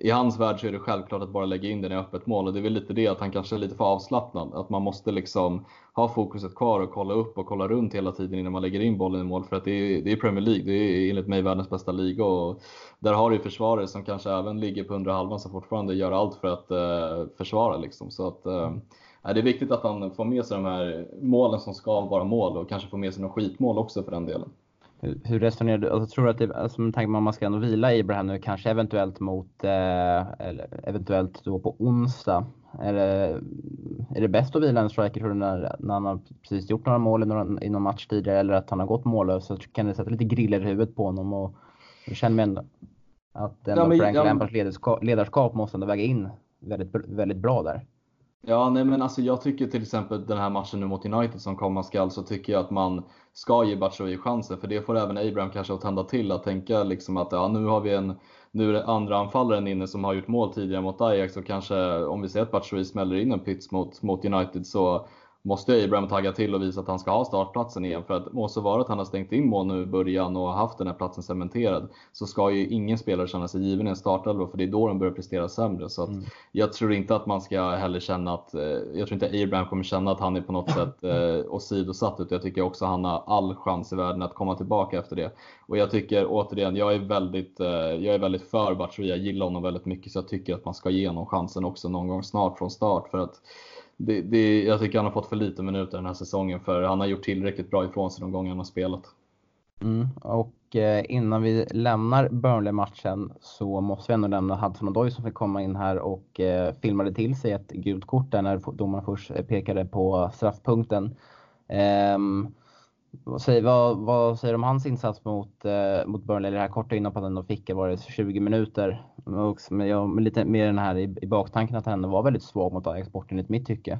Speaker 2: i hans värld så är det självklart att bara lägga in den i öppet mål och det är väl lite det att han kanske är lite för avslappnad. Att man måste liksom ha fokuset kvar och kolla upp och kolla runt hela tiden innan man lägger in bollen i mål. För att det är, det är Premier League, det är enligt mig världens bästa liga och där har du försvarare som kanske även ligger på undre halvan som fortfarande gör allt för att eh, försvara liksom. Så att, eh, det är viktigt att han får med sig de här målen som ska vara mål och kanske får med sig några skitmål också för den delen.
Speaker 1: Hur, resonerar du? Alltså, tror du att det, alltså, med tanke på att man ska ändå vila Ibrahim nu, kanske eventuellt mot, eh, eller eventuellt då på onsdag. Är det, är det bäst att vila en striker tror du, när, när han har precis gjort några mål i någon, i någon match tidigare eller att han har gått mållös? Så kan det sätta lite griller i huvudet på honom och jag känner mig ändå att ändå ja, men, Frank ja, Lampards ledarskap, ledarskap måste ändå väga in väldigt, väldigt bra där.
Speaker 2: Ja, nej men alltså jag tycker till exempel den här matchen nu mot United som komma skall så tycker jag att man ska ge Batshuayi chansen för det får även Abraham kanske att tända till att tänka liksom att ja, nu har vi en nu är det andra anfallaren inne som har gjort mål tidigare mot Ajax och kanske om vi ser att Batshuayi smäller in en pits mot, mot United så måste Abraham tagga till och visa att han ska ha startplatsen igen. För att må så vara att han har stängt in mål nu i början och haft den här platsen cementerad så ska ju ingen spelare känna sig given i en startelva för det är då de börjar prestera sämre. Så mm. jag tror inte att man ska heller känna att, eh, jag tror inte Abraham kommer känna att han är på något sätt eh, åsidosatt utan jag tycker också att han har all chans i världen att komma tillbaka efter det. Och jag tycker återigen, jag är väldigt, eh, jag är väldigt för Batshuayi, jag gillar honom väldigt mycket så jag tycker att man ska ge honom chansen också någon gång snart från start för att det, det, jag tycker han har fått för lite minuter den här säsongen för han har gjort tillräckligt bra ifrån sig de gånger han har spelat.
Speaker 1: Mm, och eh, innan vi lämnar Burnley-matchen så måste vi ändå nämna Hudson Odoi som fick komma in här och eh, filmade till sig ett gult kort där när domaren först pekade på straffpunkten. Um, vad säger, vad, vad säger du om hans insats mot, eh, mot Burnley? Det här korta inhoppet han fick, var det 20 minuter? Men jag, med lite mer den här i, i baktanken att han var väldigt svag mot Ajax bort enligt mitt tycke.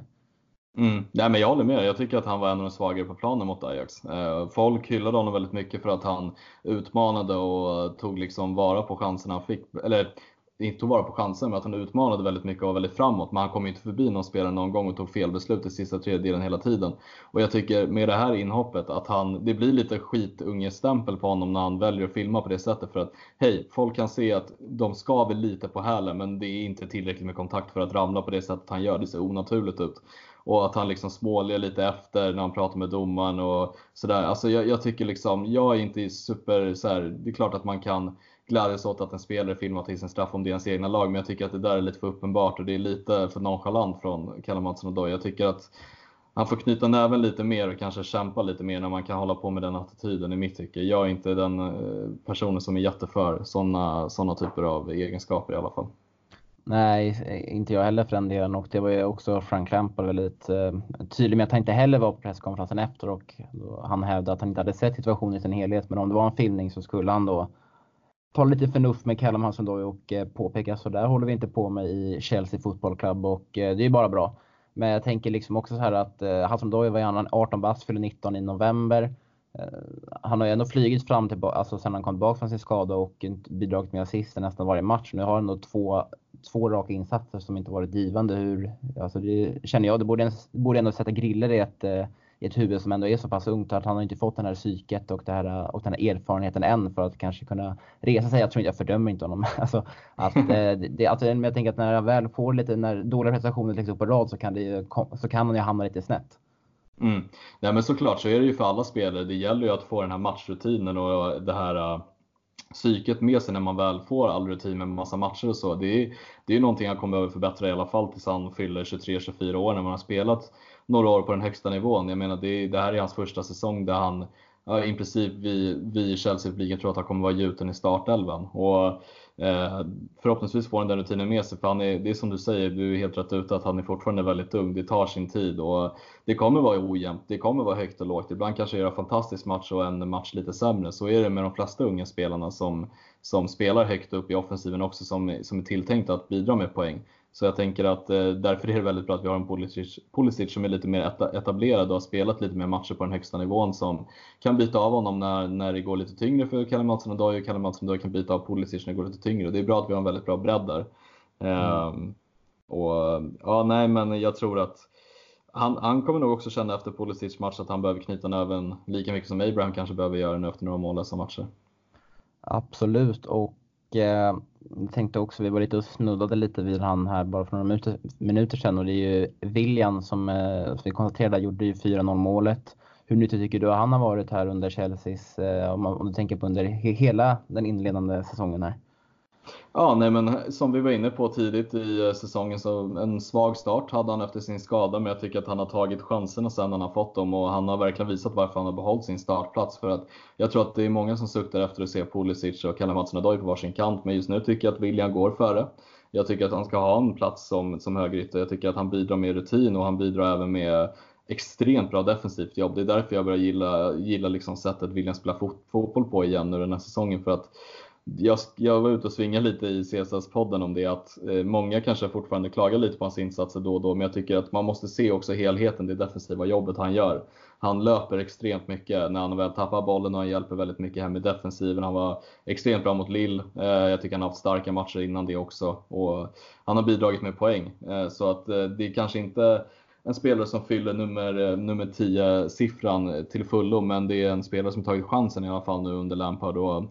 Speaker 2: Mm. Nej, men jag håller med. Jag tycker att han var en av de svagare på planen mot Ajax. Eh, folk hyllade honom väldigt mycket för att han utmanade och tog liksom vara på chanserna han fick. Eller inte tog vara på chansen, men att han utmanade väldigt mycket och var väldigt framåt. Men han kom inte förbi någon spelare någon gång och tog fel beslut i sista tredjedelen hela tiden. Och jag tycker med det här inhoppet att han, det blir lite skitungestämpel på honom när han väljer att filma på det sättet. För att hej, folk kan se att de skaver lite på hälen, men det är inte tillräckligt med kontakt för att ramla på det sättet han gör. Det ser onaturligt ut. Och att han liksom småler lite efter när han pratar med domaren och sådär. Alltså jag, jag tycker liksom, jag är inte super så här, det är klart att man kan glädjas åt att en spelare filmar till sin straff om det är ens egna lag. Men jag tycker att det där är lite för uppenbart och det är lite för nonchalant från Kalle Mattsson och Doy. Jag tycker att han får knyta näven lite mer och kanske kämpa lite mer när man kan hålla på med den attityden i mitt tycke. Jag är inte den eh, personen som är jätteför sådana såna typer av egenskaper i alla fall.
Speaker 1: Nej, inte jag heller för den delen och det var ju också Frank Lampard väldigt eh, tydlig med att han inte heller var på presskonferensen efter och han hävdade att han inte hade sett situationen i sin helhet men om det var en filmning så skulle han då ta lite förnuft med Callum Hudson-Odoi och eh, påpeka så där håller vi inte på med i Chelsea Football Club och eh, det är bara bra. Men jag tänker liksom också så här att eh, Hudson-Odoi var ju 18 bast, fyller 19 i november. Eh, han har ju ändå flygit fram till, alltså sen han kom tillbaka från sin skada och bidragit med assist nästan varje match. Nu har han ändå två, två raka insatser som inte varit givande. Hur, alltså det känner jag, det borde, borde ändå sätta griller i ett, eh, ett huvud som ändå är så pass ungt att han har inte fått den här psyket och, det här, och den här erfarenheten än för att kanske kunna resa sig. Jag tror inte, jag fördömer inte honom. alltså, att, eh, det, alltså, men jag tänker att när han väl får lite, när dåliga prestationer läggs upp på rad så kan, det, så kan han ju hamna lite snett.
Speaker 2: Mm. Nej men såklart så är det ju för alla spelare. Det gäller ju att få den här matchrutinen och det här eh, psyket med sig när man väl får all rutin med massa matcher och så. Det är, det är någonting han kommer behöva förbättra i alla fall tills han fyller 23-24 år när man har spelat några år på den högsta nivån. Jag menar, det, det här är hans första säsong där han ja, i princip vi, vi i Chelsea-publiken tror att han kommer vara gjuten i startelvan. Och, Eh, förhoppningsvis får han den rutinen med sig, för han är, det är som du säger, du är helt rätt ute att han är fortfarande väldigt ung. Det tar sin tid och det kommer vara ojämnt, det kommer vara högt och lågt. Ibland kanske göra fantastisk match och en match lite sämre. Så är det med de flesta unga spelarna som, som spelar högt upp i offensiven också, som, som är tilltänkta att bidra med poäng. Så jag tänker att eh, därför är det väldigt bra att vi har en Pulisic, Pulisic som är lite mer etablerad och har spelat lite mer matcher på den högsta nivån som kan byta av honom när, när det går lite tyngre för Kalle Mattsson och Doyle Kalle Mattsson och kan byta av Pulisic när det går lite tyngre. Det är bra att vi har en väldigt bra bredd där. Mm. Um, och ja, nej, men jag tror att han, han kommer nog också känna efter Pulisic match att han behöver knyta näven lika mycket som Abraham kanske behöver göra nu efter några mållösa matcher.
Speaker 1: Absolut, och eh, tänkte också, vi var lite och snuddade lite vid han här bara för några minuter, minuter sedan och det är ju William som, eh, som vi konstaterade gjorde ju 4-0 målet. Hur nyttig tycker du han har varit här under Chelseas, eh, om, om du tänker på under hela den inledande säsongen här?
Speaker 2: Ja, nej men som vi var inne på tidigt i eh, säsongen så en svag start hade han efter sin skada, men jag tycker att han har tagit chanserna sen han har fått dem och han har verkligen visat varför han har behållit sin startplats. För att jag tror att det är många som suktar efter att se Pulisic och Kalle Mattsson Odoi på varsin kant, men just nu tycker jag att William går före. Jag tycker att han ska ha en plats som, som högerytter. Jag tycker att han bidrar med rutin och han bidrar även med extremt bra defensivt jobb. Det är därför jag börjar gilla, gilla liksom sättet William spelar fot, fotboll på igen nu den här säsongen. För att jag, jag var ute och svingade lite i CSS-podden om det att eh, många kanske fortfarande klagar lite på hans insatser då och då, men jag tycker att man måste se också helheten, det defensiva jobbet han gör. Han löper extremt mycket när han väl tappar bollen och han hjälper väldigt mycket hem i defensiven. Han var extremt bra mot Lill. Eh, jag tycker han har haft starka matcher innan det också och han har bidragit med poäng. Eh, så att eh, det är kanske inte en spelare som fyller nummer, eh, nummer 10-siffran till fullo, men det är en spelare som tagit chansen i alla fall nu under Lampard. Och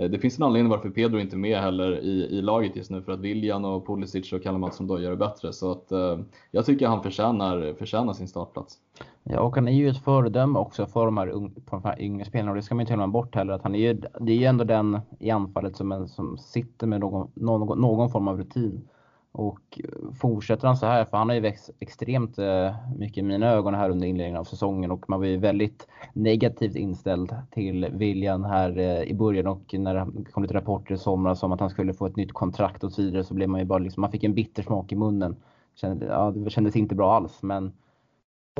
Speaker 2: Eh, det finns en anledning varför Pedro inte är med heller i, i laget just nu för att William och Pulisic och Kalle som då gör det bättre. Så att, eh, jag tycker han förtjänar, förtjänar sin startplats.
Speaker 1: Ja, och han är ju ett föredöme också för de här, un, de här yngre spelarna och det ska man inte glömma bort heller. Att han är ju, det är ju ändå den i anfallet som, är, som sitter med någon, någon, någon form av rutin. Och eh, fortsätter han så här, för han har ju växt extremt eh, mycket i mina ögon här under inledningen av säsongen och man var ju väldigt negativt inställd till William här eh, i början och när det kom lite rapporter i somras om att han skulle få ett nytt kontrakt och så vidare så blev man ju bara liksom, man fick en bitter smak i munnen. Kände, ja, det kändes inte bra alls men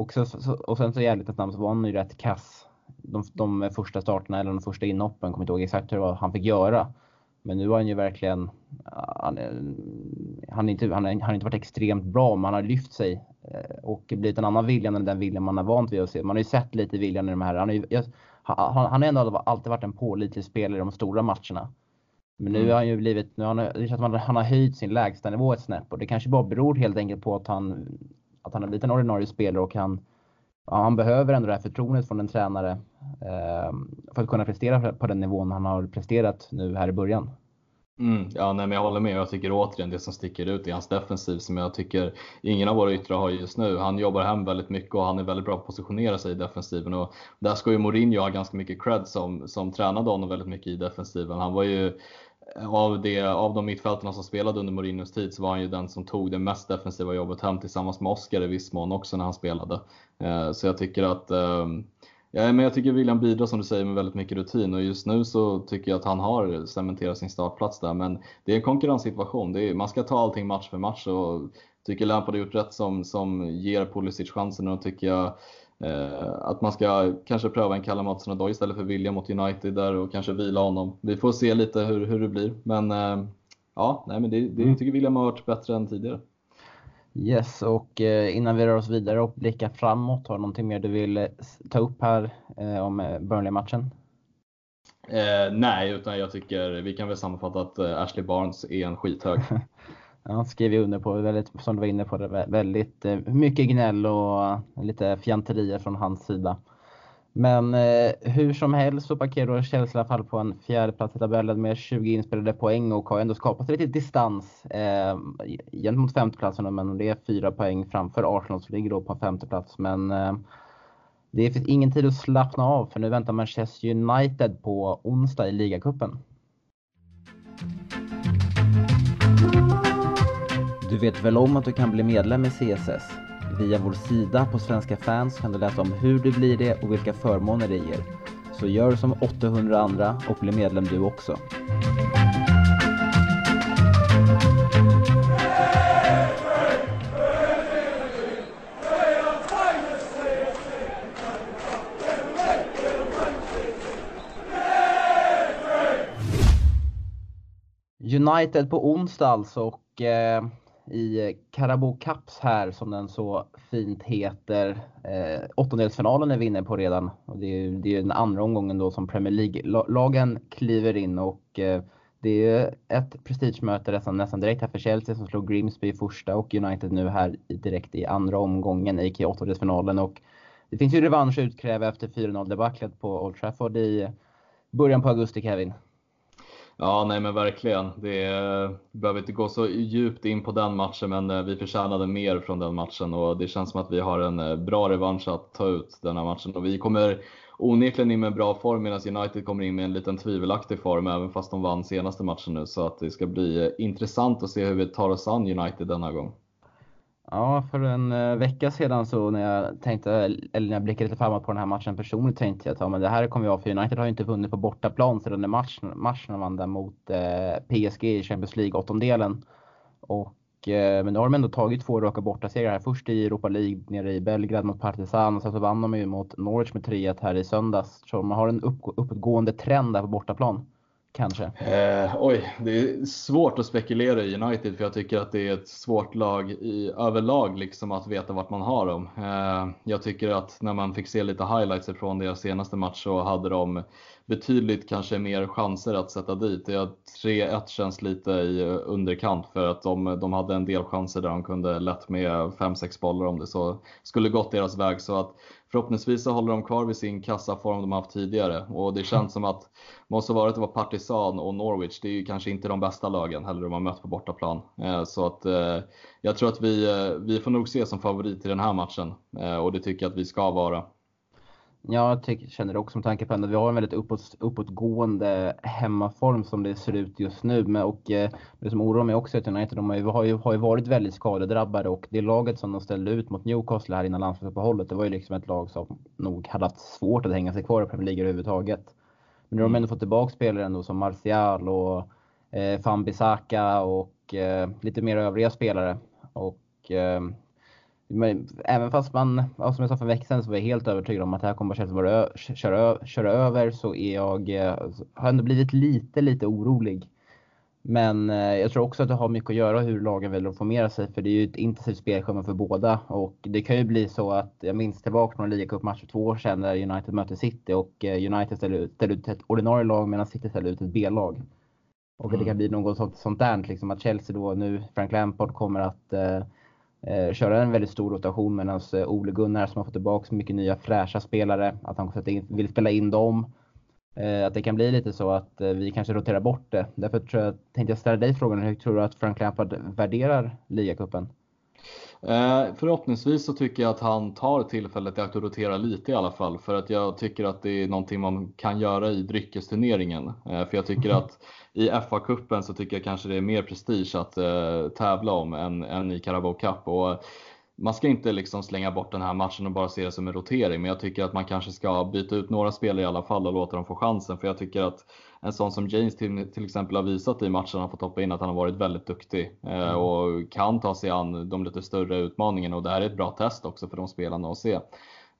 Speaker 1: också, och sen så i ärlighetens namn så var han ju rätt kass de, de första starterna eller de första inhoppen, kommer inte ihåg exakt hur det var han fick göra. Men nu har han ju verkligen, han, han, inte, han, har inte varit extremt bra, men han har lyft sig eh, och blivit en annan William än den William man har vant vid att se. Man har ju sett lite William i de här, han har, ju, han, han har ändå alltid varit en pålitlig spelare i de stora matcherna. Men nu mm. har han ju blivit, nu har han, det att man, han har höjt sin lägstanivå ett snäpp och det kanske bara beror helt enkelt på att han, att han har blivit en ordinarie spelare och han, han behöver ändå det här förtroendet från en tränare eh, för att kunna prestera på den nivån han har presterat nu här i början.
Speaker 2: Mm, ja, nej, men jag håller med. Jag tycker återigen det som sticker ut är hans defensiv som jag tycker ingen av våra yttrar har just nu. Han jobbar hem väldigt mycket och han är väldigt bra på att positionera sig i defensiven. Och där ska ju Mourinho ha ganska mycket cred som, som tränade honom väldigt mycket i defensiven. Han var ju av, det, av de mittfältarna som spelade under Mourinhos tid så var han ju den som tog det mest defensiva jobbet hem tillsammans med Oscar i viss mån också när han spelade. Eh, så jag tycker att ehm, Ja, men jag tycker William bidrar som du säger med väldigt mycket rutin och just nu så tycker jag att han har cementerat sin startplats där. Men det är en konkurrenssituation. Är, man ska ta allting match för match och tycker Lampard har gjort rätt som, som ger Pulisic chansen och tycker jag att man ska kanske pröva en Callum Hudson istället för William mot United där och kanske vila honom. Vi får se lite hur, hur det blir. Men eh, ja, nej, men det, det mm. tycker William har varit bättre än tidigare.
Speaker 1: Yes, och eh, innan vi rör oss vidare och blickar framåt, har du någonting mer du vill eh, ta upp här eh, om Burnley-matchen?
Speaker 2: Eh, nej, utan jag tycker vi kan väl sammanfatta att Ashley Barnes är en skithög.
Speaker 1: ja, skriver under på, väldigt, som du var inne på, väldigt eh, mycket gnäll och eh, lite fjanterier från hans sida. Men eh, hur som helst så parkerar Chelsea i alla fall på en fjärde plats i tabellen med 20 inspelade poäng och har ändå skapat lite distans eh, gentemot femteplatsen. Men det är fyra poäng framför Arsenal som ligger då på femte plats. Men eh, det finns ingen tid att slappna av för nu väntar Manchester United på onsdag i ligacupen. Du vet väl om att du kan bli medlem i CSS? Via vår sida på Svenska fans kan du läsa om hur du blir det och vilka förmåner det ger. Så gör som 800 andra och bli medlem du också. United på onsdag alltså och eh, i Carabao Cups här som den så fint heter. Eh, åttondelsfinalen är vi inne på redan. Och det är, det är den andra omgången då som Premier League-lagen kliver in och eh, det är ett prestigemöte nästan, nästan direkt här för Chelsea som slog Grimsby i första och United nu här direkt i andra omgången i åttondelsfinalen. Och det finns ju revansch att utkräva efter 4-0 debaclet på Old Trafford i början på augusti, Kevin.
Speaker 2: Ja, nej men verkligen. Det är, vi behöver inte gå så djupt in på den matchen, men eh, vi förtjänade mer från den matchen och det känns som att vi har en eh, bra revansch att ta ut den här matchen. Och vi kommer onekligen in med bra form medan United kommer in med en liten tvivelaktig form, även fast de vann senaste matchen nu. Så att det ska bli eh, intressant att se hur vi tar oss an United denna gång.
Speaker 1: Ja, för en eh, vecka sedan så när jag tänkte, eller när jag blickade lite framåt på den här matchen personligen tänkte jag att ja, men det här kommer jag för United har ju inte vunnit på bortaplan sedan i matchen, matchen de vann där mot eh, PSG i Champions League åttondelen. Och eh, men nu har de ändå tagit två raka bortasegrar här. Först i Europa League nere i Belgrad mot Partizan och sen så vann de ju mot Norwich med 3-1 här i söndags. Så man har en upp, uppåtgående trend där på bortaplan. Kanske.
Speaker 2: Eh, oj, det är svårt att spekulera i United för jag tycker att det är ett svårt lag i överlag liksom att veta vart man har dem. Eh, jag tycker att när man fick se lite highlights från deras senaste match så hade de betydligt kanske mer chanser att sätta dit. 3-1 känns lite i underkant för att de, de hade en del chanser där de kunde lätt med 5-6 bollar om det så skulle gått deras väg. Så att förhoppningsvis så håller de kvar vid sin kassaform de haft tidigare och det känns som att måste vara att det var Partisan och Norwich. Det är ju kanske inte de bästa lagen heller de har mött på bortaplan. Eh, så att eh, jag tror att vi, eh, vi får nog se som favorit i den här matchen och det tycker jag att vi ska vara.
Speaker 1: Jag tycker, känner det också med tanke på att vi har en väldigt uppåt, uppåtgående hemmaform som det ser ut just nu. Men, och, eh, det som oroar mig också är att United de har, ju, har, ju, har ju varit väldigt skadedrabbade och det laget som de ställde ut mot Newcastle här innan landslagsuppehållet, det var ju liksom ett lag som nog hade haft svårt att hänga sig kvar i Premier League överhuvudtaget. Men nu har de mm. ändå fått tillbaka spelare ändå som Martial och eh, Fambisaka och eh, lite mer övriga spelare. Och eh, men även fast man, som jag sa för en vecka sedan, så var jag helt övertygad om att det här kommer Chelsea bara köra, köra över så är jag, eh, har ändå blivit lite, lite orolig. Men eh, jag tror också att det har mycket att göra hur lagen väljer att formera sig för det är ju ett intensivt spelschema för båda och det kan ju bli så att jag minns tillbaka från ligacupmatch för två år sedan där United mötte City och eh, United ställde ut, ställde ut ett ordinarie lag medan City ställde ut ett B-lag. Och mm. det kan bli något sånt, sånt där liksom att Chelsea då nu, Frank Lampard kommer att eh, eh, köra en väldigt stor rotation medan eh, Ole Gunnar som har fått tillbaka mycket nya fräscha spelare, att han in, vill spela in dem. Eh, att det kan bli lite så att eh, vi kanske roterar bort det. Därför tror jag, tänkte jag ställa dig frågan, hur tror du att Frank Lampard värderar ligacupen?
Speaker 2: Eh, förhoppningsvis så tycker jag att han tar tillfället i akt att rotera lite i alla fall. För att jag tycker att det är någonting man kan göra i dryckesturneringen. Eh, för jag tycker att i FA-cupen så tycker jag kanske det är mer prestige att eh, tävla om än, än i Carabao Cup. Och man ska inte liksom slänga bort den här matchen och bara se det som en rotering, men jag tycker att man kanske ska byta ut några spelare i alla fall och låta dem få chansen. För jag tycker att en sån som James till, till exempel har visat i matchen han fått hoppa in att han har varit väldigt duktig eh, mm. och kan ta sig an de lite större utmaningarna och det här är ett bra test också för de spelarna att se.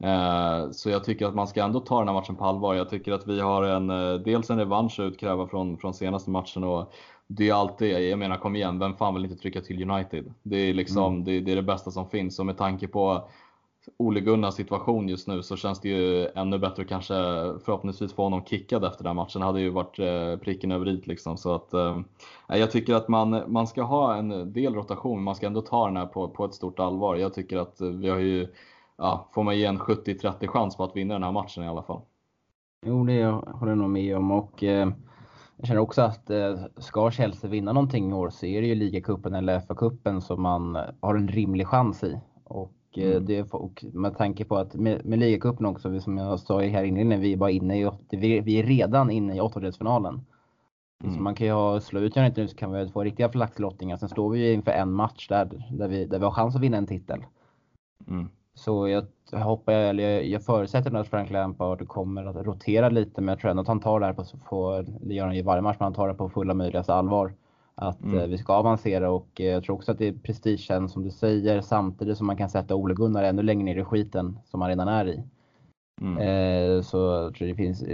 Speaker 2: Eh, så jag tycker att man ska ändå ta den här matchen på allvar. Jag tycker att vi har en, eh, dels en revansch att utkräva från, från senaste matchen och det är alltid, jag menar kom igen, vem fan vill inte trycka till United? Det är liksom, mm. det, det, är det bästa som finns och med tanke på Ole Gunnars situation just nu så känns det ju ännu bättre att kanske förhoppningsvis få honom kickad efter den matchen. Det hade ju varit eh, pricken över i liksom. Så att, eh, jag tycker att man, man ska ha en del rotation, men man ska ändå ta den här på, på ett stort allvar. Jag tycker att vi har ju, ja, får man ge en 70-30 chans på att vinna den här matchen i alla fall.
Speaker 1: Jo, det håller jag nog med om. Och, eh jag känner också att eh, ska Chelsea vinna någonting i år så är det ju ligacupen eller FA-cupen som man har en rimlig chans i. Och, mm. det, och med tanke på att med, med ligacupen också, som jag sa här inne, vi är, bara inne i, vi är redan inne i åttondelsfinalen. Mm. Så man kan ju ha, slå ut United nu så kan vi få riktiga flaxlottningar. Sen står vi ju inför en match där, där, vi, där vi har chans att vinna en titel. Mm. Så jag hoppar, eller jag, jag förutsätter att Frank Lampard kommer att rotera lite, men jag tror ändå att han tar det här på, på det gör han i varje match, men han tar det på fulla möjligaste allvar. Att mm. eh, vi ska avancera och eh, jag tror också att det är prestigen som du säger, samtidigt som man kan sätta Ole Gunnar ännu längre ner i skiten som han redan är i. Mm. Eh, så jag tror det finns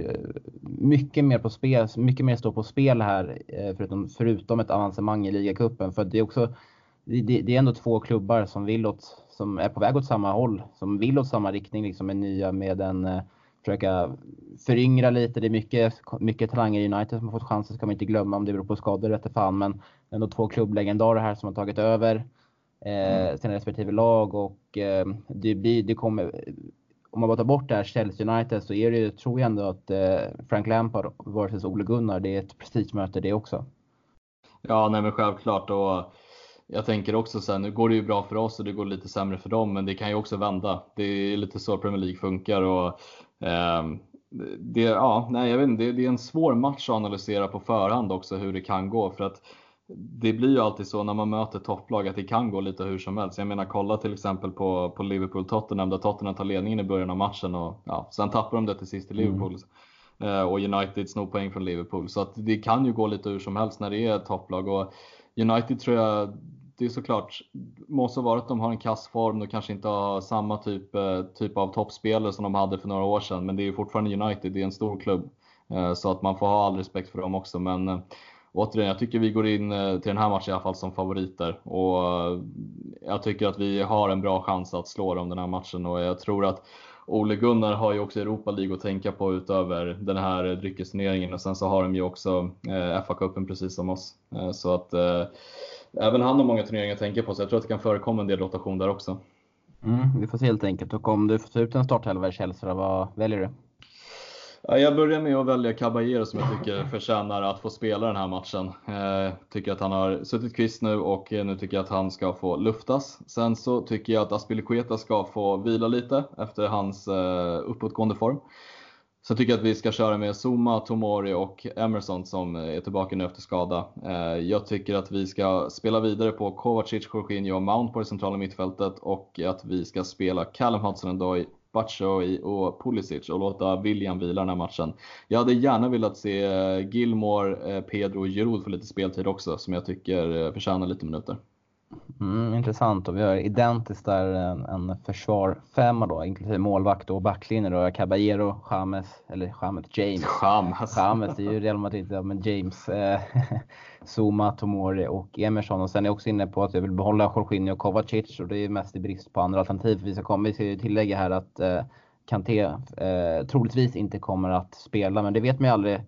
Speaker 1: mycket mer på spel, mycket mer står på spel här, förutom, förutom ett avancemang i ligacupen. För det är också, det, det, är ändå två klubbar som vill åt som är på väg åt samma håll, som vill åt samma riktning, liksom med nya med en försöka föryngra lite. Det är mycket, mycket talanger i United som har fått chansen, ska man inte glömma om det beror på skador rätte fan. Men ändå två klubblegendarer här som har tagit över eh, mm. sina respektive lag och eh, det, blir, det kommer om man bara tar bort det här Chelsea United så är det ju, tror jag ändå att eh, Frank Lampard vs Ole Gunnar, det är ett prestigemöte det också.
Speaker 2: Ja, nej men självklart. Och jag tänker också så här, nu går det ju bra för oss och det går lite sämre för dem, men det kan ju också vända. Det är lite så Premier League funkar och det, ja, nej, jag vet inte, det, det, är en svår match att analysera på förhand också hur det kan gå för att det blir ju alltid så när man möter topplag att det kan gå lite hur som helst. Jag menar kolla till exempel på, på Liverpool-Tottenham där Tottenham tar ledningen i början av matchen och ja, sen tappar de det till sist i mm. Liverpool. Mm. och United snor poäng från Liverpool. Så att det kan ju gå lite hur som helst när det är ett topplag. Och United tror jag det är såklart, måste vara att de har en kass form de kanske inte har samma typ, eh, typ av toppspelare som de hade för några år sedan. Men det är ju fortfarande United, det är en stor klubb. Eh, så att man får ha all respekt för dem också. Men eh, återigen, jag tycker vi går in till den här matchen i alla fall som favoriter. Och jag tycker att vi har en bra chans att slå dem den här matchen och jag tror att Ole Gunnar har ju också Europa League att tänka på utöver den här dryckesturneringen och sen så har de ju också FA-cupen precis som oss. Så att även han har många turneringar att tänka på, så jag tror att det kan förekomma en del rotation där också.
Speaker 1: Mm, vi får se helt enkelt. Och om du får ta ut en startelva i Chelsea, vad väljer du?
Speaker 2: Jag börjar med att välja Caballero som jag tycker förtjänar att få spela den här matchen. Jag tycker att han har suttit kvist nu och nu tycker jag att han ska få luftas. Sen så tycker jag att Aspilicueta ska få vila lite efter hans eh, uppåtgående form. Så tycker jag att vi ska köra med Zuma, Tomori och Emerson som är tillbaka nu efter skada. Eh, jag tycker att vi ska spela vidare på Kovacic, Jorginho och Mount på det centrala mittfältet och att vi ska spela Callum Hudson-Odoi, Batshuayi och Pulisic och låta William vila den här matchen. Jag hade gärna velat se eh, Gilmore, eh, Pedro och Giroud få lite speltid också som jag tycker förtjänar lite minuter.
Speaker 1: Mm, intressant och vi har identiskt där en, en försvar femma då, inklusive målvakt och backlinje då. Caballero, James, eller James, James.
Speaker 2: James.
Speaker 1: James, det är ju Real Madrid, ja, men James. Eh, Zuma, Tomori och Emerson. Och sen är jag också inne på att jag vill behålla Jorginho och Kovacic och det är mest i brist på andra alternativ. Vi ska, komma, vi ska ju tillägga här att eh, Kanté eh, troligtvis inte kommer att spela, men det vet man ju aldrig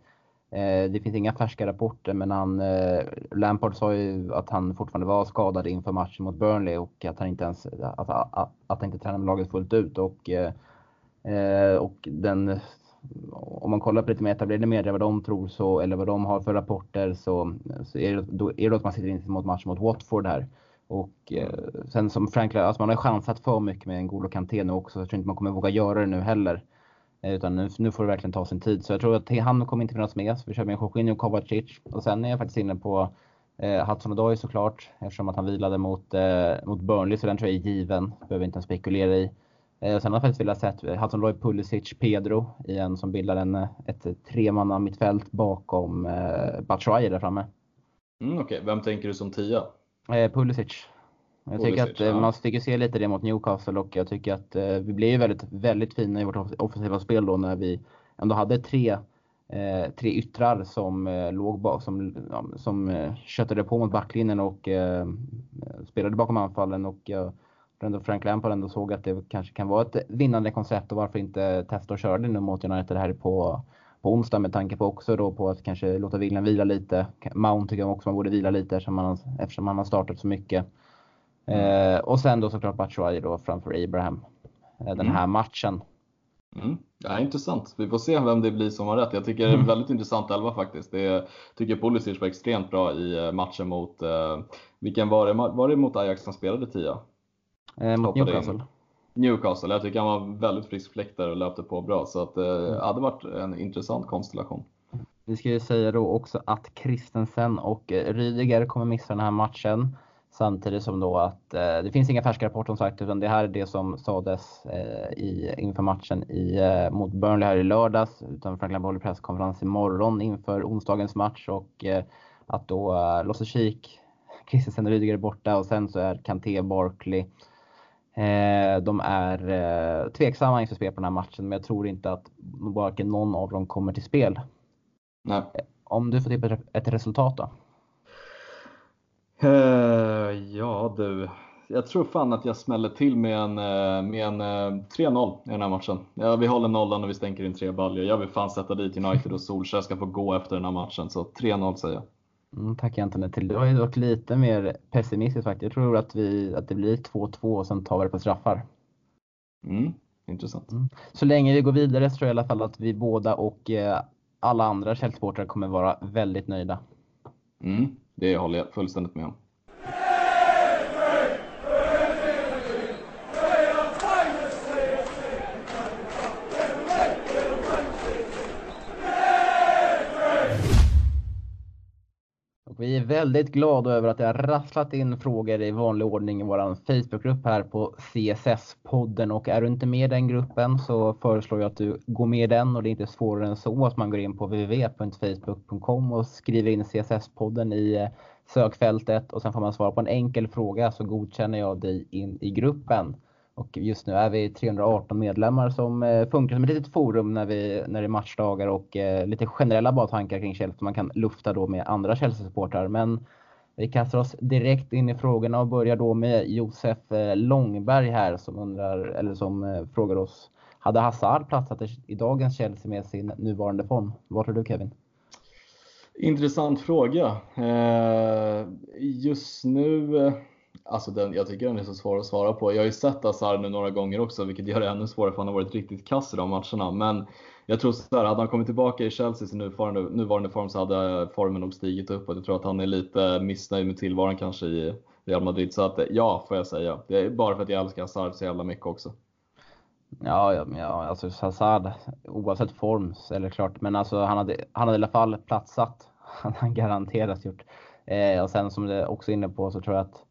Speaker 1: Eh, det finns inga färska rapporter men han, eh, Lampard sa ju att han fortfarande var skadad inför matchen mot Burnley och att han inte ens att, att, att han inte tränade med laget fullt ut. Och, eh, och den, om man kollar på lite mer etablerade medier vad de tror så, eller vad de har för rapporter så, så är, det, då, är det att man sitter in mot match mot Watford här. Och sen som Frank, alltså man har chansat för mycket med en N'Golo Kanté nu också, så jag tror inte man kommer våga göra det nu heller. Eh, utan nu, nu får det verkligen ta sin tid. Så jag tror att han kommer inte finnas med. Så vi kör med Jorginho och Kovacic. Och sen är jag faktiskt inne på Eh, Hudson Odoi såklart, eftersom att han vilade mot, eh, mot Burnley, så den tror jag är given. Behöver inte ens spekulera i. Eh, sen har jag faktiskt velat sett Hudson Odoi, Pulisic, Pedro i en som bildar en, ett tremanna mittfält bakom eh, Batshuayi där framme.
Speaker 2: Mm, Okej, okay. vem tänker du som tia?
Speaker 1: Eh, Pulisic. Jag tycker Pulisic, att eh, ja. man fick se lite det mot Newcastle och jag tycker att eh, vi blev väldigt, väldigt fina i vårt offensiva spel då när vi ändå hade tre eh, tre yttrar som eh, låg bak, som, ja, som eh, köttade på mot backlinjen och spelade bakom anfallen och jag tror Frank Lampard ändå såg att det kanske kan vara ett vinnande koncept och varför inte testa att köra det nu mot United här på, på onsdag med tanke på också då på att kanske låta William vila lite. Mount tycker jag också man borde vila lite eftersom man, eftersom man har startat så mycket. Eh, och sen då såklart Batshuayi då framför Abraham eh, den mm. här matchen.
Speaker 2: Mm. Ja, intressant. Vi får se vem det blir som har rätt. Jag tycker det är en mm. väldigt intressant elva faktiskt. Det tycker Pulisic var extremt bra i eh, matchen mot, eh, vilken var det? Var det mot Ajax som spelade tia?
Speaker 1: Eh, mot Newcastle. In.
Speaker 2: Newcastle. Jag tycker han var väldigt frisk fläkt där och löpte på bra. Så att, eh, mm. det hade varit en intressant konstellation.
Speaker 1: Vi ska ju säga då också att Christensen och eh, Rydiger kommer missa den här matchen. Samtidigt som då att eh, det finns inga färska rapporter som sagt utan det här är det som sades eh, i, inför matchen i, eh, mot Burnley här i lördags. Utan Frank Lampard håller presskonferens imorgon inför onsdagens match och eh, att då eh, Losecik, Christensen och Rydiger är borta och sen så är Kanté, Barkley. Eh, de är eh, tveksamma inför spel på den här matchen men jag tror inte att varken någon av dem kommer till spel.
Speaker 2: Nej.
Speaker 1: Om du får tippa ett resultat då?
Speaker 2: Uh, ja du, jag tror fan att jag smäller till med en, eh, med en 3-0 eh, i den här matchen. Ja, vi håller nollan och vi stänker in tre baljor. Jag vill fan sätta dit United och Solskjaer ska få gå efter den här matchen, så 3-0 säger jag.
Speaker 1: Mm, tack Anton till. Du har ju dock lite mer pessimistiskt faktiskt. Jag tror att, vi, att det blir 2-2 och sen tar vi det på straffar.
Speaker 2: Mm, intressant. Mm.
Speaker 1: Så länge vi går vidare så tror jag i alla fall att vi båda och eh, alla andra Chelsea-supportrar kommer vara väldigt nöjda.
Speaker 2: Mm. Det håller jag fullständigt med om.
Speaker 1: Vi är väldigt glada över att det har rasslat in frågor i vanlig ordning i vår Facebookgrupp här på CSS-podden. Och är du inte med i den gruppen så föreslår jag att du går med i den och det är inte svårare än så att man går in på www.facebook.com och skriver in CSS-podden i eh, sökfältet och sen får man svara på en enkel fråga så godkänner jag dig in i gruppen. Och just nu är vi 318 medlemmar som eh, funkar som ett litet forum när, vi, när det är matchdagar och eh, lite generella bara tankar kring Chelsea som man kan lufta då med andra Chelsea-supportrar. Men vi kastar oss direkt in i frågorna och börjar då med Josef eh, Långberg här som undrar, eller som frågar oss. Hade Hazard platsat i dagens Chelsea med sin nuvarande form? Vad tror du Kevin?
Speaker 2: Intressant fråga. Just nu Alltså den, jag tycker den är så svår att svara på. Jag har ju sett Hazard nu några gånger också, vilket gör det ännu svårare för han har varit riktigt kass i de matcherna. Men jag tror så här, hade han kommit tillbaka i Chelsea i sin nuvarande, nuvarande form så hade formen nog stigit uppåt. jag tror att han är lite missnöjd med tillvaron kanske i Real Madrid. Så att ja, får jag säga. Det är bara för att jag älskar Hazard så jävla mycket också.
Speaker 1: Ja, ja, ja alltså Hazard oavsett form, eller klart, men alltså han hade, han hade i alla fall platsat. Han hade garanterat gjort. Eh, och sen som du också är inne på så tror jag att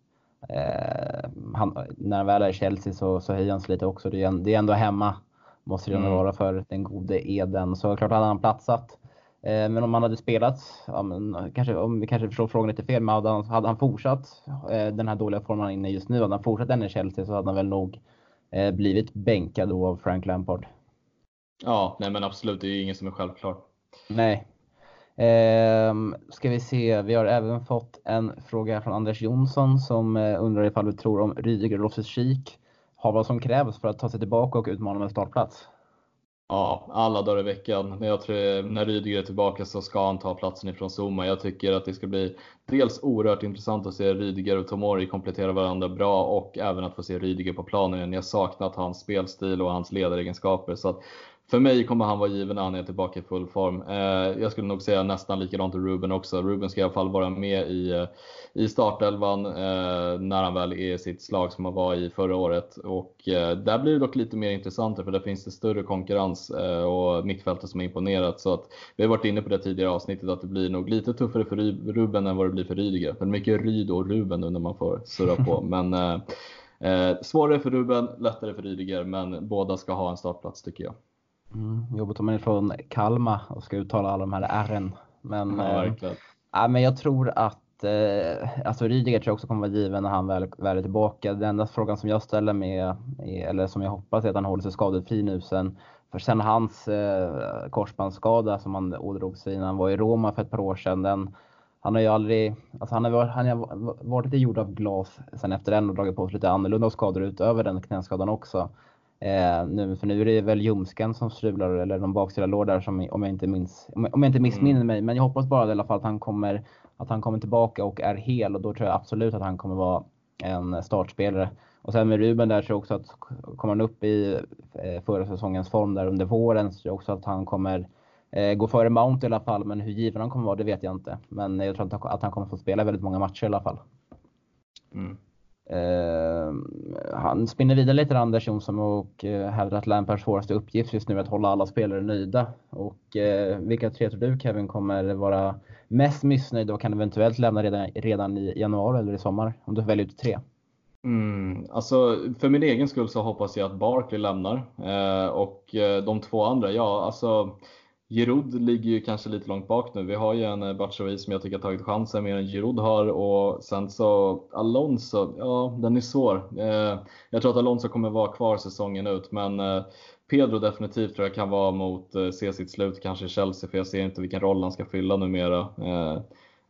Speaker 1: Eh, han, när han väl är i Chelsea så, så höjer han sig lite också. Det är, det är ändå hemma, måste det mm. vara för den gode Eden. Så klart hade han platsat. Eh, men om han hade spelat, ja, men, kanske, om vi kanske förstår frågan lite fel, men hade han, hade han fortsatt eh, den här dåliga formen han är inne i just nu, hade han fortsatt den i Chelsea så hade han väl nog eh, blivit bänkad då av Frank Lampard.
Speaker 2: Ja, nej men absolut, det är ju ingen som är självklar.
Speaker 1: Nej, Eh, ska vi se, vi har även fått en fråga från Anders Jonsson som eh, undrar ifall vi tror om Rydiger och Loftus-Cheek har vad som krävs för att ta sig tillbaka och utmana med startplats.
Speaker 2: Ja, alla dagar i veckan. Jag tror, när Rydiger är tillbaka så ska han ta platsen ifrån Zuma. Jag tycker att det ska bli dels oerhört intressant att se Rydiger och Tomori komplettera varandra bra och även att få se Rydiger på planen igen. Jag saknat hans spelstil och hans ledaregenskaper. Så att för mig kommer han vara given när han är tillbaka i full form. Eh, jag skulle nog säga nästan likadant till Ruben också. Ruben ska i alla fall vara med i, eh, i startelvan eh, när han väl är i sitt slag som han var i förra året. Och eh, där blir det dock lite mer intressant för där finns det större konkurrens eh, och mittfältet som är imponerat. Så att, vi har varit inne på det tidigare avsnittet att det blir nog lite tuffare för Ruben än vad det blir för Rydiger. Men mycket Ryd och Ruben nu när man får surra på. Men, Eh, svårare för Ruben, lättare för Rydiger, men båda ska ha en startplats tycker jag.
Speaker 1: Mm, jobbigt om man är från Kalmar och ska uttala alla de här R'n. Men,
Speaker 2: ja,
Speaker 1: eh, men jag tror att eh, alltså Rydiger tror jag också kommer vara given när han väl, väl är tillbaka. Den enda frågan som jag ställer med, eller som jag hoppas är att han håller sig skadefri nu sen. För sen hans eh, korsbandsskada som han ådrog sig innan han var i Roma för ett par år sedan. Den, han har ju aldrig, alltså han har han har varit lite gjord av glas sen efter den och dragit på sig lite annorlunda skador utöver den knäskadan också. Eh, nu, för nu är det väl ljumsken som strular eller de baksida lår där som, om jag inte minns, om jag inte missminner mm. mig. Men jag hoppas bara i alla fall att han kommer, att han kommer tillbaka och är hel och då tror jag absolut att han kommer vara en startspelare. Och sen med Ruben där tror jag också att kommer han upp i eh, förra säsongens form där under våren så tror jag också att han kommer eh, gå före Mount i alla fall. Men hur given han kommer vara det vet jag inte. Men jag tror att han kommer få spela väldigt många matcher i alla fall. Mm. Eh, han spinner vidare lite Anders Jonsson och eh, hävdar att Lampards svåraste uppgift just nu är att hålla alla spelare nöjda. Och eh, vilka tre tror du Kevin kommer vara mest missnöjda och kan eventuellt lämna redan, redan i januari eller i sommar? Om du väljer ut tre.
Speaker 2: Mm, alltså för min egen skull så hoppas jag att Barkley lämnar eh, och eh, de två andra, ja alltså Giroud ligger ju kanske lite långt bak nu. Vi har ju en eh, Batshuayi som jag tycker har tagit chansen mer än Giroud har och sen så Alonso, ja den är svår. Eh, jag tror att Alonso kommer vara kvar säsongen ut men eh, Pedro definitivt tror jag kan vara mot se sitt slut kanske i Chelsea för jag ser inte vilken roll han ska fylla numera.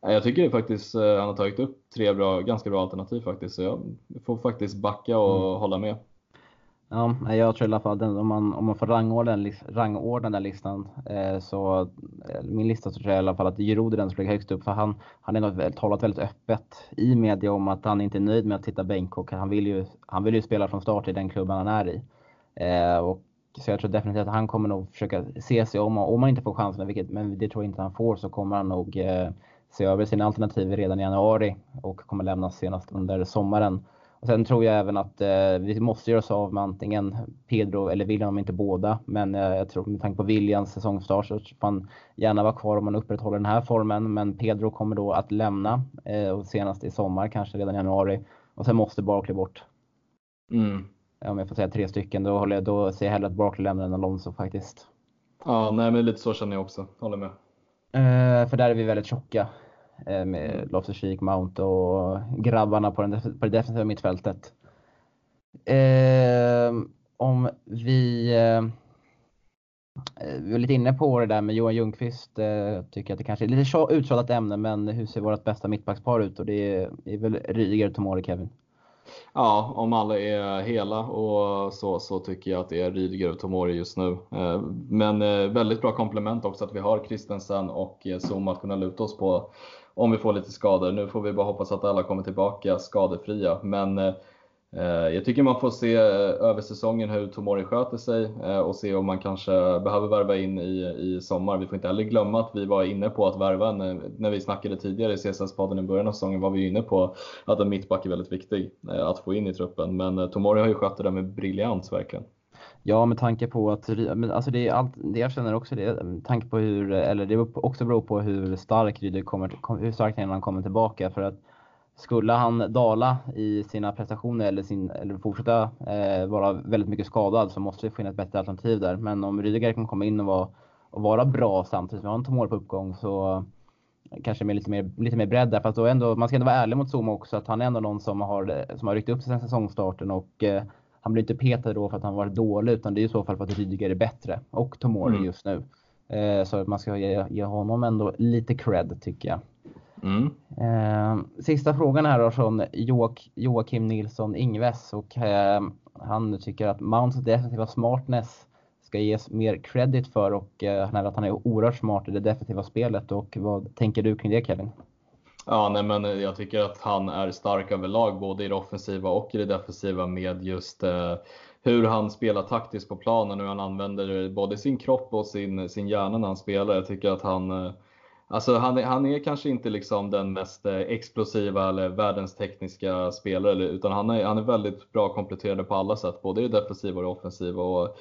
Speaker 2: Jag tycker faktiskt han har tagit upp tre bra, ganska bra alternativ faktiskt så jag får faktiskt backa och mm. hålla med.
Speaker 1: Ja, jag tror i alla fall den, om, man, om man får rangordna, rangordna den listan eh, så eh, min lista så tror jag i alla fall att Giroud är den som ligger högst upp för han, han har talat väldigt öppet i media om att han inte är nöjd med att sitta bänk och han vill ju, han vill ju spela från start i den klubben han är i. Eh, och, så jag tror definitivt att han kommer nog försöka se sig om, om han inte får chansen, vilket, men det tror jag inte han får, så kommer han nog eh, se över sina alternativ redan i januari och kommer lämnas senast under sommaren. Och sen tror jag även att eh, vi måste göra oss av med antingen Pedro eller William, om inte båda. Men eh, jag tror med tanke på Williams säsongstart så får han gärna vara kvar om man upprätthåller den här formen. Men Pedro kommer då att lämna eh, och senast i sommar, kanske redan i januari. Och sen måste Barkley bort. Mm. Om jag får säga tre stycken, då, håller jag, då ser jag hellre att Barkley lämnar än Alonso faktiskt.
Speaker 2: Ja, nej men lite så känner jag också. Håller med.
Speaker 1: Eh, för där är vi väldigt tjocka. Eh, med mm. Loftus-Cheek, Mount och grabbarna på, den, på det defensiva mittfältet. Eh, om vi eh, vi var lite inne på det där med Johan Ljungqvist. Eh, tycker att det kanske är lite uttjatat ämne, men hur ser vårt bästa mittbackspar ut? Och det är, är väl Rydiger, Tomori, Kevin?
Speaker 2: Ja, om alla är hela och så, så tycker jag att det är Rydiger och Tomori just nu. Eh, men eh, väldigt bra komplement också att vi har Christensen och Zuma att kunna luta oss på om vi får lite skador. Nu får vi bara hoppas att alla kommer tillbaka skadefria. Men eh, jag tycker man får se eh, över säsongen hur Tomori sköter sig eh, och se om man kanske behöver värva in i, i sommar. Vi får inte heller glömma att vi var inne på att värva, eh, när vi snackade tidigare i CSS-podden i början av säsongen var vi inne på att en mittback är väldigt viktig eh, att få in i truppen. Men Tomori har ju skött det där med briljans verkligen.
Speaker 1: Ja, med tanke på att, alltså det är allt, det jag känner också det, med tanke på hur, eller det också beror på hur stark Ryder kommer, hur stark han kommer tillbaka. För att skulle han dala i sina prestationer eller, sin, eller fortsätta eh, vara väldigt mycket skadad så måste det finnas ett bättre alternativ där. Men om Rydiger kan komma in och vara, och vara bra samtidigt som han tar mål på uppgång så kanske med lite mer, lite mer bredd där. Fast då ändå, man ska ändå vara ärlig mot Zuma också att han är ändå någon som har, som har ryckt upp sig sen säsongstarten och eh, han blir inte petad då för att han varit dålig utan det är i så fall för att Rydiger är bättre och Tomori mm. just nu. Eh, så man ska ge, ge, honom ändå lite cred tycker jag. Mm. Eh, sista frågan här då från Joak, Joakim Nilsson Ingves och eh, han tycker att Mounts defensiva smartness ska ges mer credit för och eh, att han är oerhört smart i det defensiva spelet och vad tänker du kring det Kevin?
Speaker 2: Ja, nej, men eh, jag tycker att han är stark överlag, både i det offensiva och i det defensiva med just eh, hur han spelar taktiskt på planen, hur han använder både sin kropp och sin, sin hjärna när han spelar. Jag tycker att han, eh, alltså han, är, han är kanske inte liksom den mest eh, explosiva eller världens tekniska spelare, utan han är, han är väldigt bra kompletterande på alla sätt, både i det defensiva och det offensiva. Och,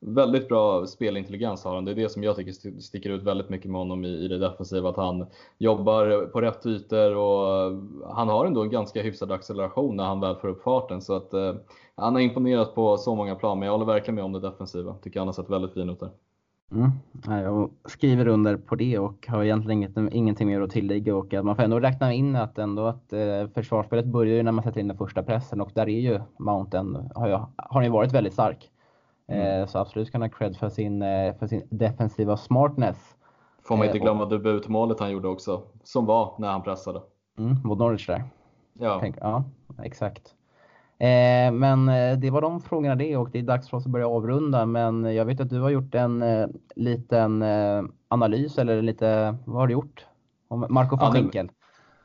Speaker 2: väldigt bra spelintelligens har han. Det är det som jag tycker sticker ut väldigt mycket med honom i, i det defensiva. Att han jobbar på rätt ytor och han har ändå en ganska hyfsad acceleration när han väl får upp farten. Så att, eh, han har imponerat på så många plan, men jag håller verkligen med om det defensiva. Tycker han har sett väldigt fin ut där.
Speaker 1: Mm. Jag skriver under på det och har egentligen inget, ingenting mer att tillägga och att man får ändå räkna in att ändå att eh, försvarsspelet börjar ju när man sätter in den första pressen och där är ju Mountain, har, jag, har ju varit väldigt stark. Mm. Eh, så absolut kan han ha cred för sin, eh, för sin defensiva smartness.
Speaker 2: Får man inte eh, glömma och, debutmålet han gjorde också, som var när han pressade.
Speaker 1: Mm, mot Norwich där. Ja. Tänk, ja, exakt. Eh, men det var de frågorna det och det är dags för oss att börja avrunda. Men jag vet att du har gjort en eh, liten eh, analys eller lite, vad har du gjort? Om Marco von ja, Schinkel.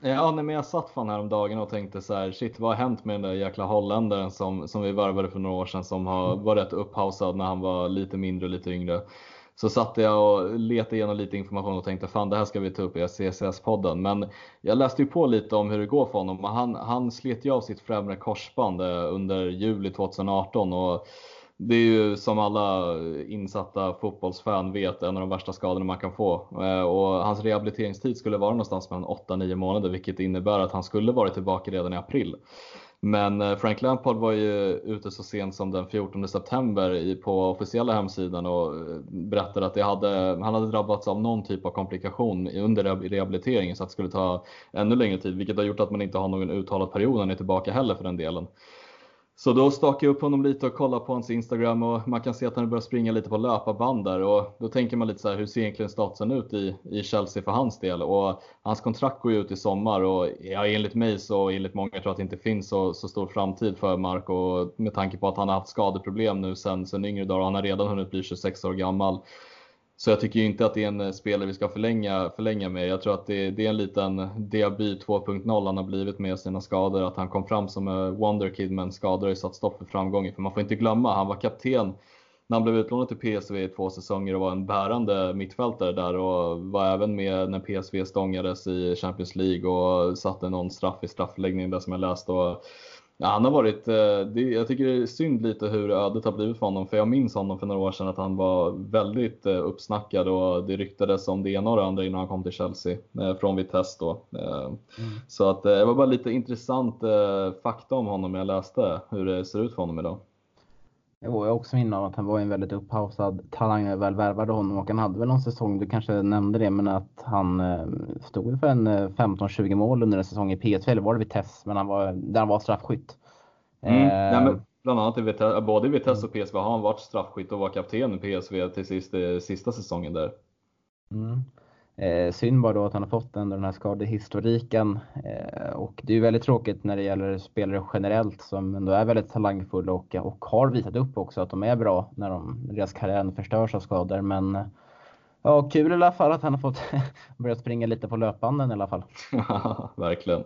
Speaker 2: Ja, nej, men jag satt fan häromdagen och tänkte så här, shit vad har hänt med den där jäkla holländaren som, som vi värvade för några år sedan som har, mm. var rätt upphausad när han var lite mindre och lite yngre. Så satt jag och letade igenom lite information och tänkte fan det här ska vi ta upp i CSS-podden. Men jag läste ju på lite om hur det går för honom. Han, han slet ju av sitt främre korsband eh, under juli 2018 och det är ju som alla insatta fotbollsfan vet en av de värsta skadorna man kan få. Eh, och hans rehabiliteringstid skulle vara någonstans mellan 8-9 månader vilket innebär att han skulle varit tillbaka redan i april. Men eh, Frank Lampard var ju ute så sent som den 14 september på officiella hemsidan och eh, berättade att det hade, han hade drabbats av någon typ av komplikation under rehabiliteringen så att det skulle ta ännu längre tid vilket har gjort att man inte har någon uttalad period när han är tillbaka heller för den delen. Så då stakade jag upp honom lite och kollade på hans Instagram och man kan se att han börjar springa lite på löparband där. Och då tänker man lite så här, hur ser egentligen statusen ut i, i Chelsea för hans del? Och hans kontrakt går ju ut i sommar och ja, enligt mig så enligt många tror jag att det inte finns så, så stor framtid för Mark. Och med tanke på att han har haft skadeproblem nu sen, sen yngre dagar och han har redan hunnit bli 26 år gammal så jag tycker inte att det är en eh, spelare vi ska förlänga, förlänga med. Jag tror att det, det är en liten Diaby 2.0 han har blivit med sina skador. Att han kom fram som eh, wonderkid men skador har ju satt stopp för framgången. För man får inte glömma, han var kapten när han blev utlånad till PSV i två säsonger och var en bärande mittfältare där och var även med när PSV stångades i Champions League och satte någon straff i straffläggningen där som jag läste. Och Ja, han har varit, eh, det, jag tycker det är synd lite hur ödet har blivit för honom. För jag minns honom för några år sedan att han var väldigt eh, uppsnackad och det ryktades om det ena och det andra innan han kom till Chelsea eh, från Vitesse då. Mm. Så att det var bara lite intressant fakta om honom jag läste hur det ser ut för honom idag.
Speaker 1: Jo, jag också minne av att han var en väldigt upphausad talang när väl värvade honom och han hade väl någon säsong, du kanske nämnde det, men att han eh, stod för en 15-20 eh, mål under en säsong i PSV, eller var det Vitesse, men han var, där han var straffskytt.
Speaker 2: Mm. Eh, ja, men bland annat i Vitesse, både i Vitesse och PSV har han varit straffskytt och var kapten i PSV till sist, sista säsongen där.
Speaker 1: Mm. Eh, synd bara då att han har fått den, den här skadehistoriken. Eh, och det är ju väldigt tråkigt när det gäller spelare generellt som ändå är väldigt talangfulla och, och har visat upp också att de är bra när de, deras karriär förstörs av skador. Men ja, kul i alla fall att han har fått börja springa lite på löpbanden i alla fall.
Speaker 2: Verkligen.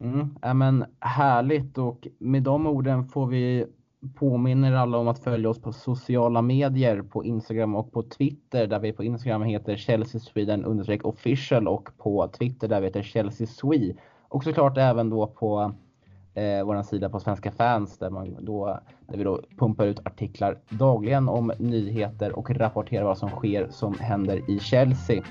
Speaker 1: Mm, ja, men härligt och med de orden får vi påminner alla om att följa oss på sociala medier på Instagram och på Twitter där vi på Instagram heter Chelsea Sweden official och på Twitter där vi heter Chelsea Swede. Och såklart även då på eh, vår sida på Svenska fans där, man då, där vi då pumpar ut artiklar dagligen om nyheter och rapporterar vad som sker som händer i Chelsea.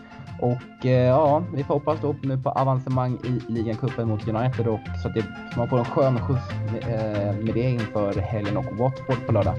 Speaker 1: Och eh, ja, vi får hoppas då nu på avancemang i ligacupen mot United och så att det, man får en skön skjuts eh, med det inför helgen och Watford på lördag.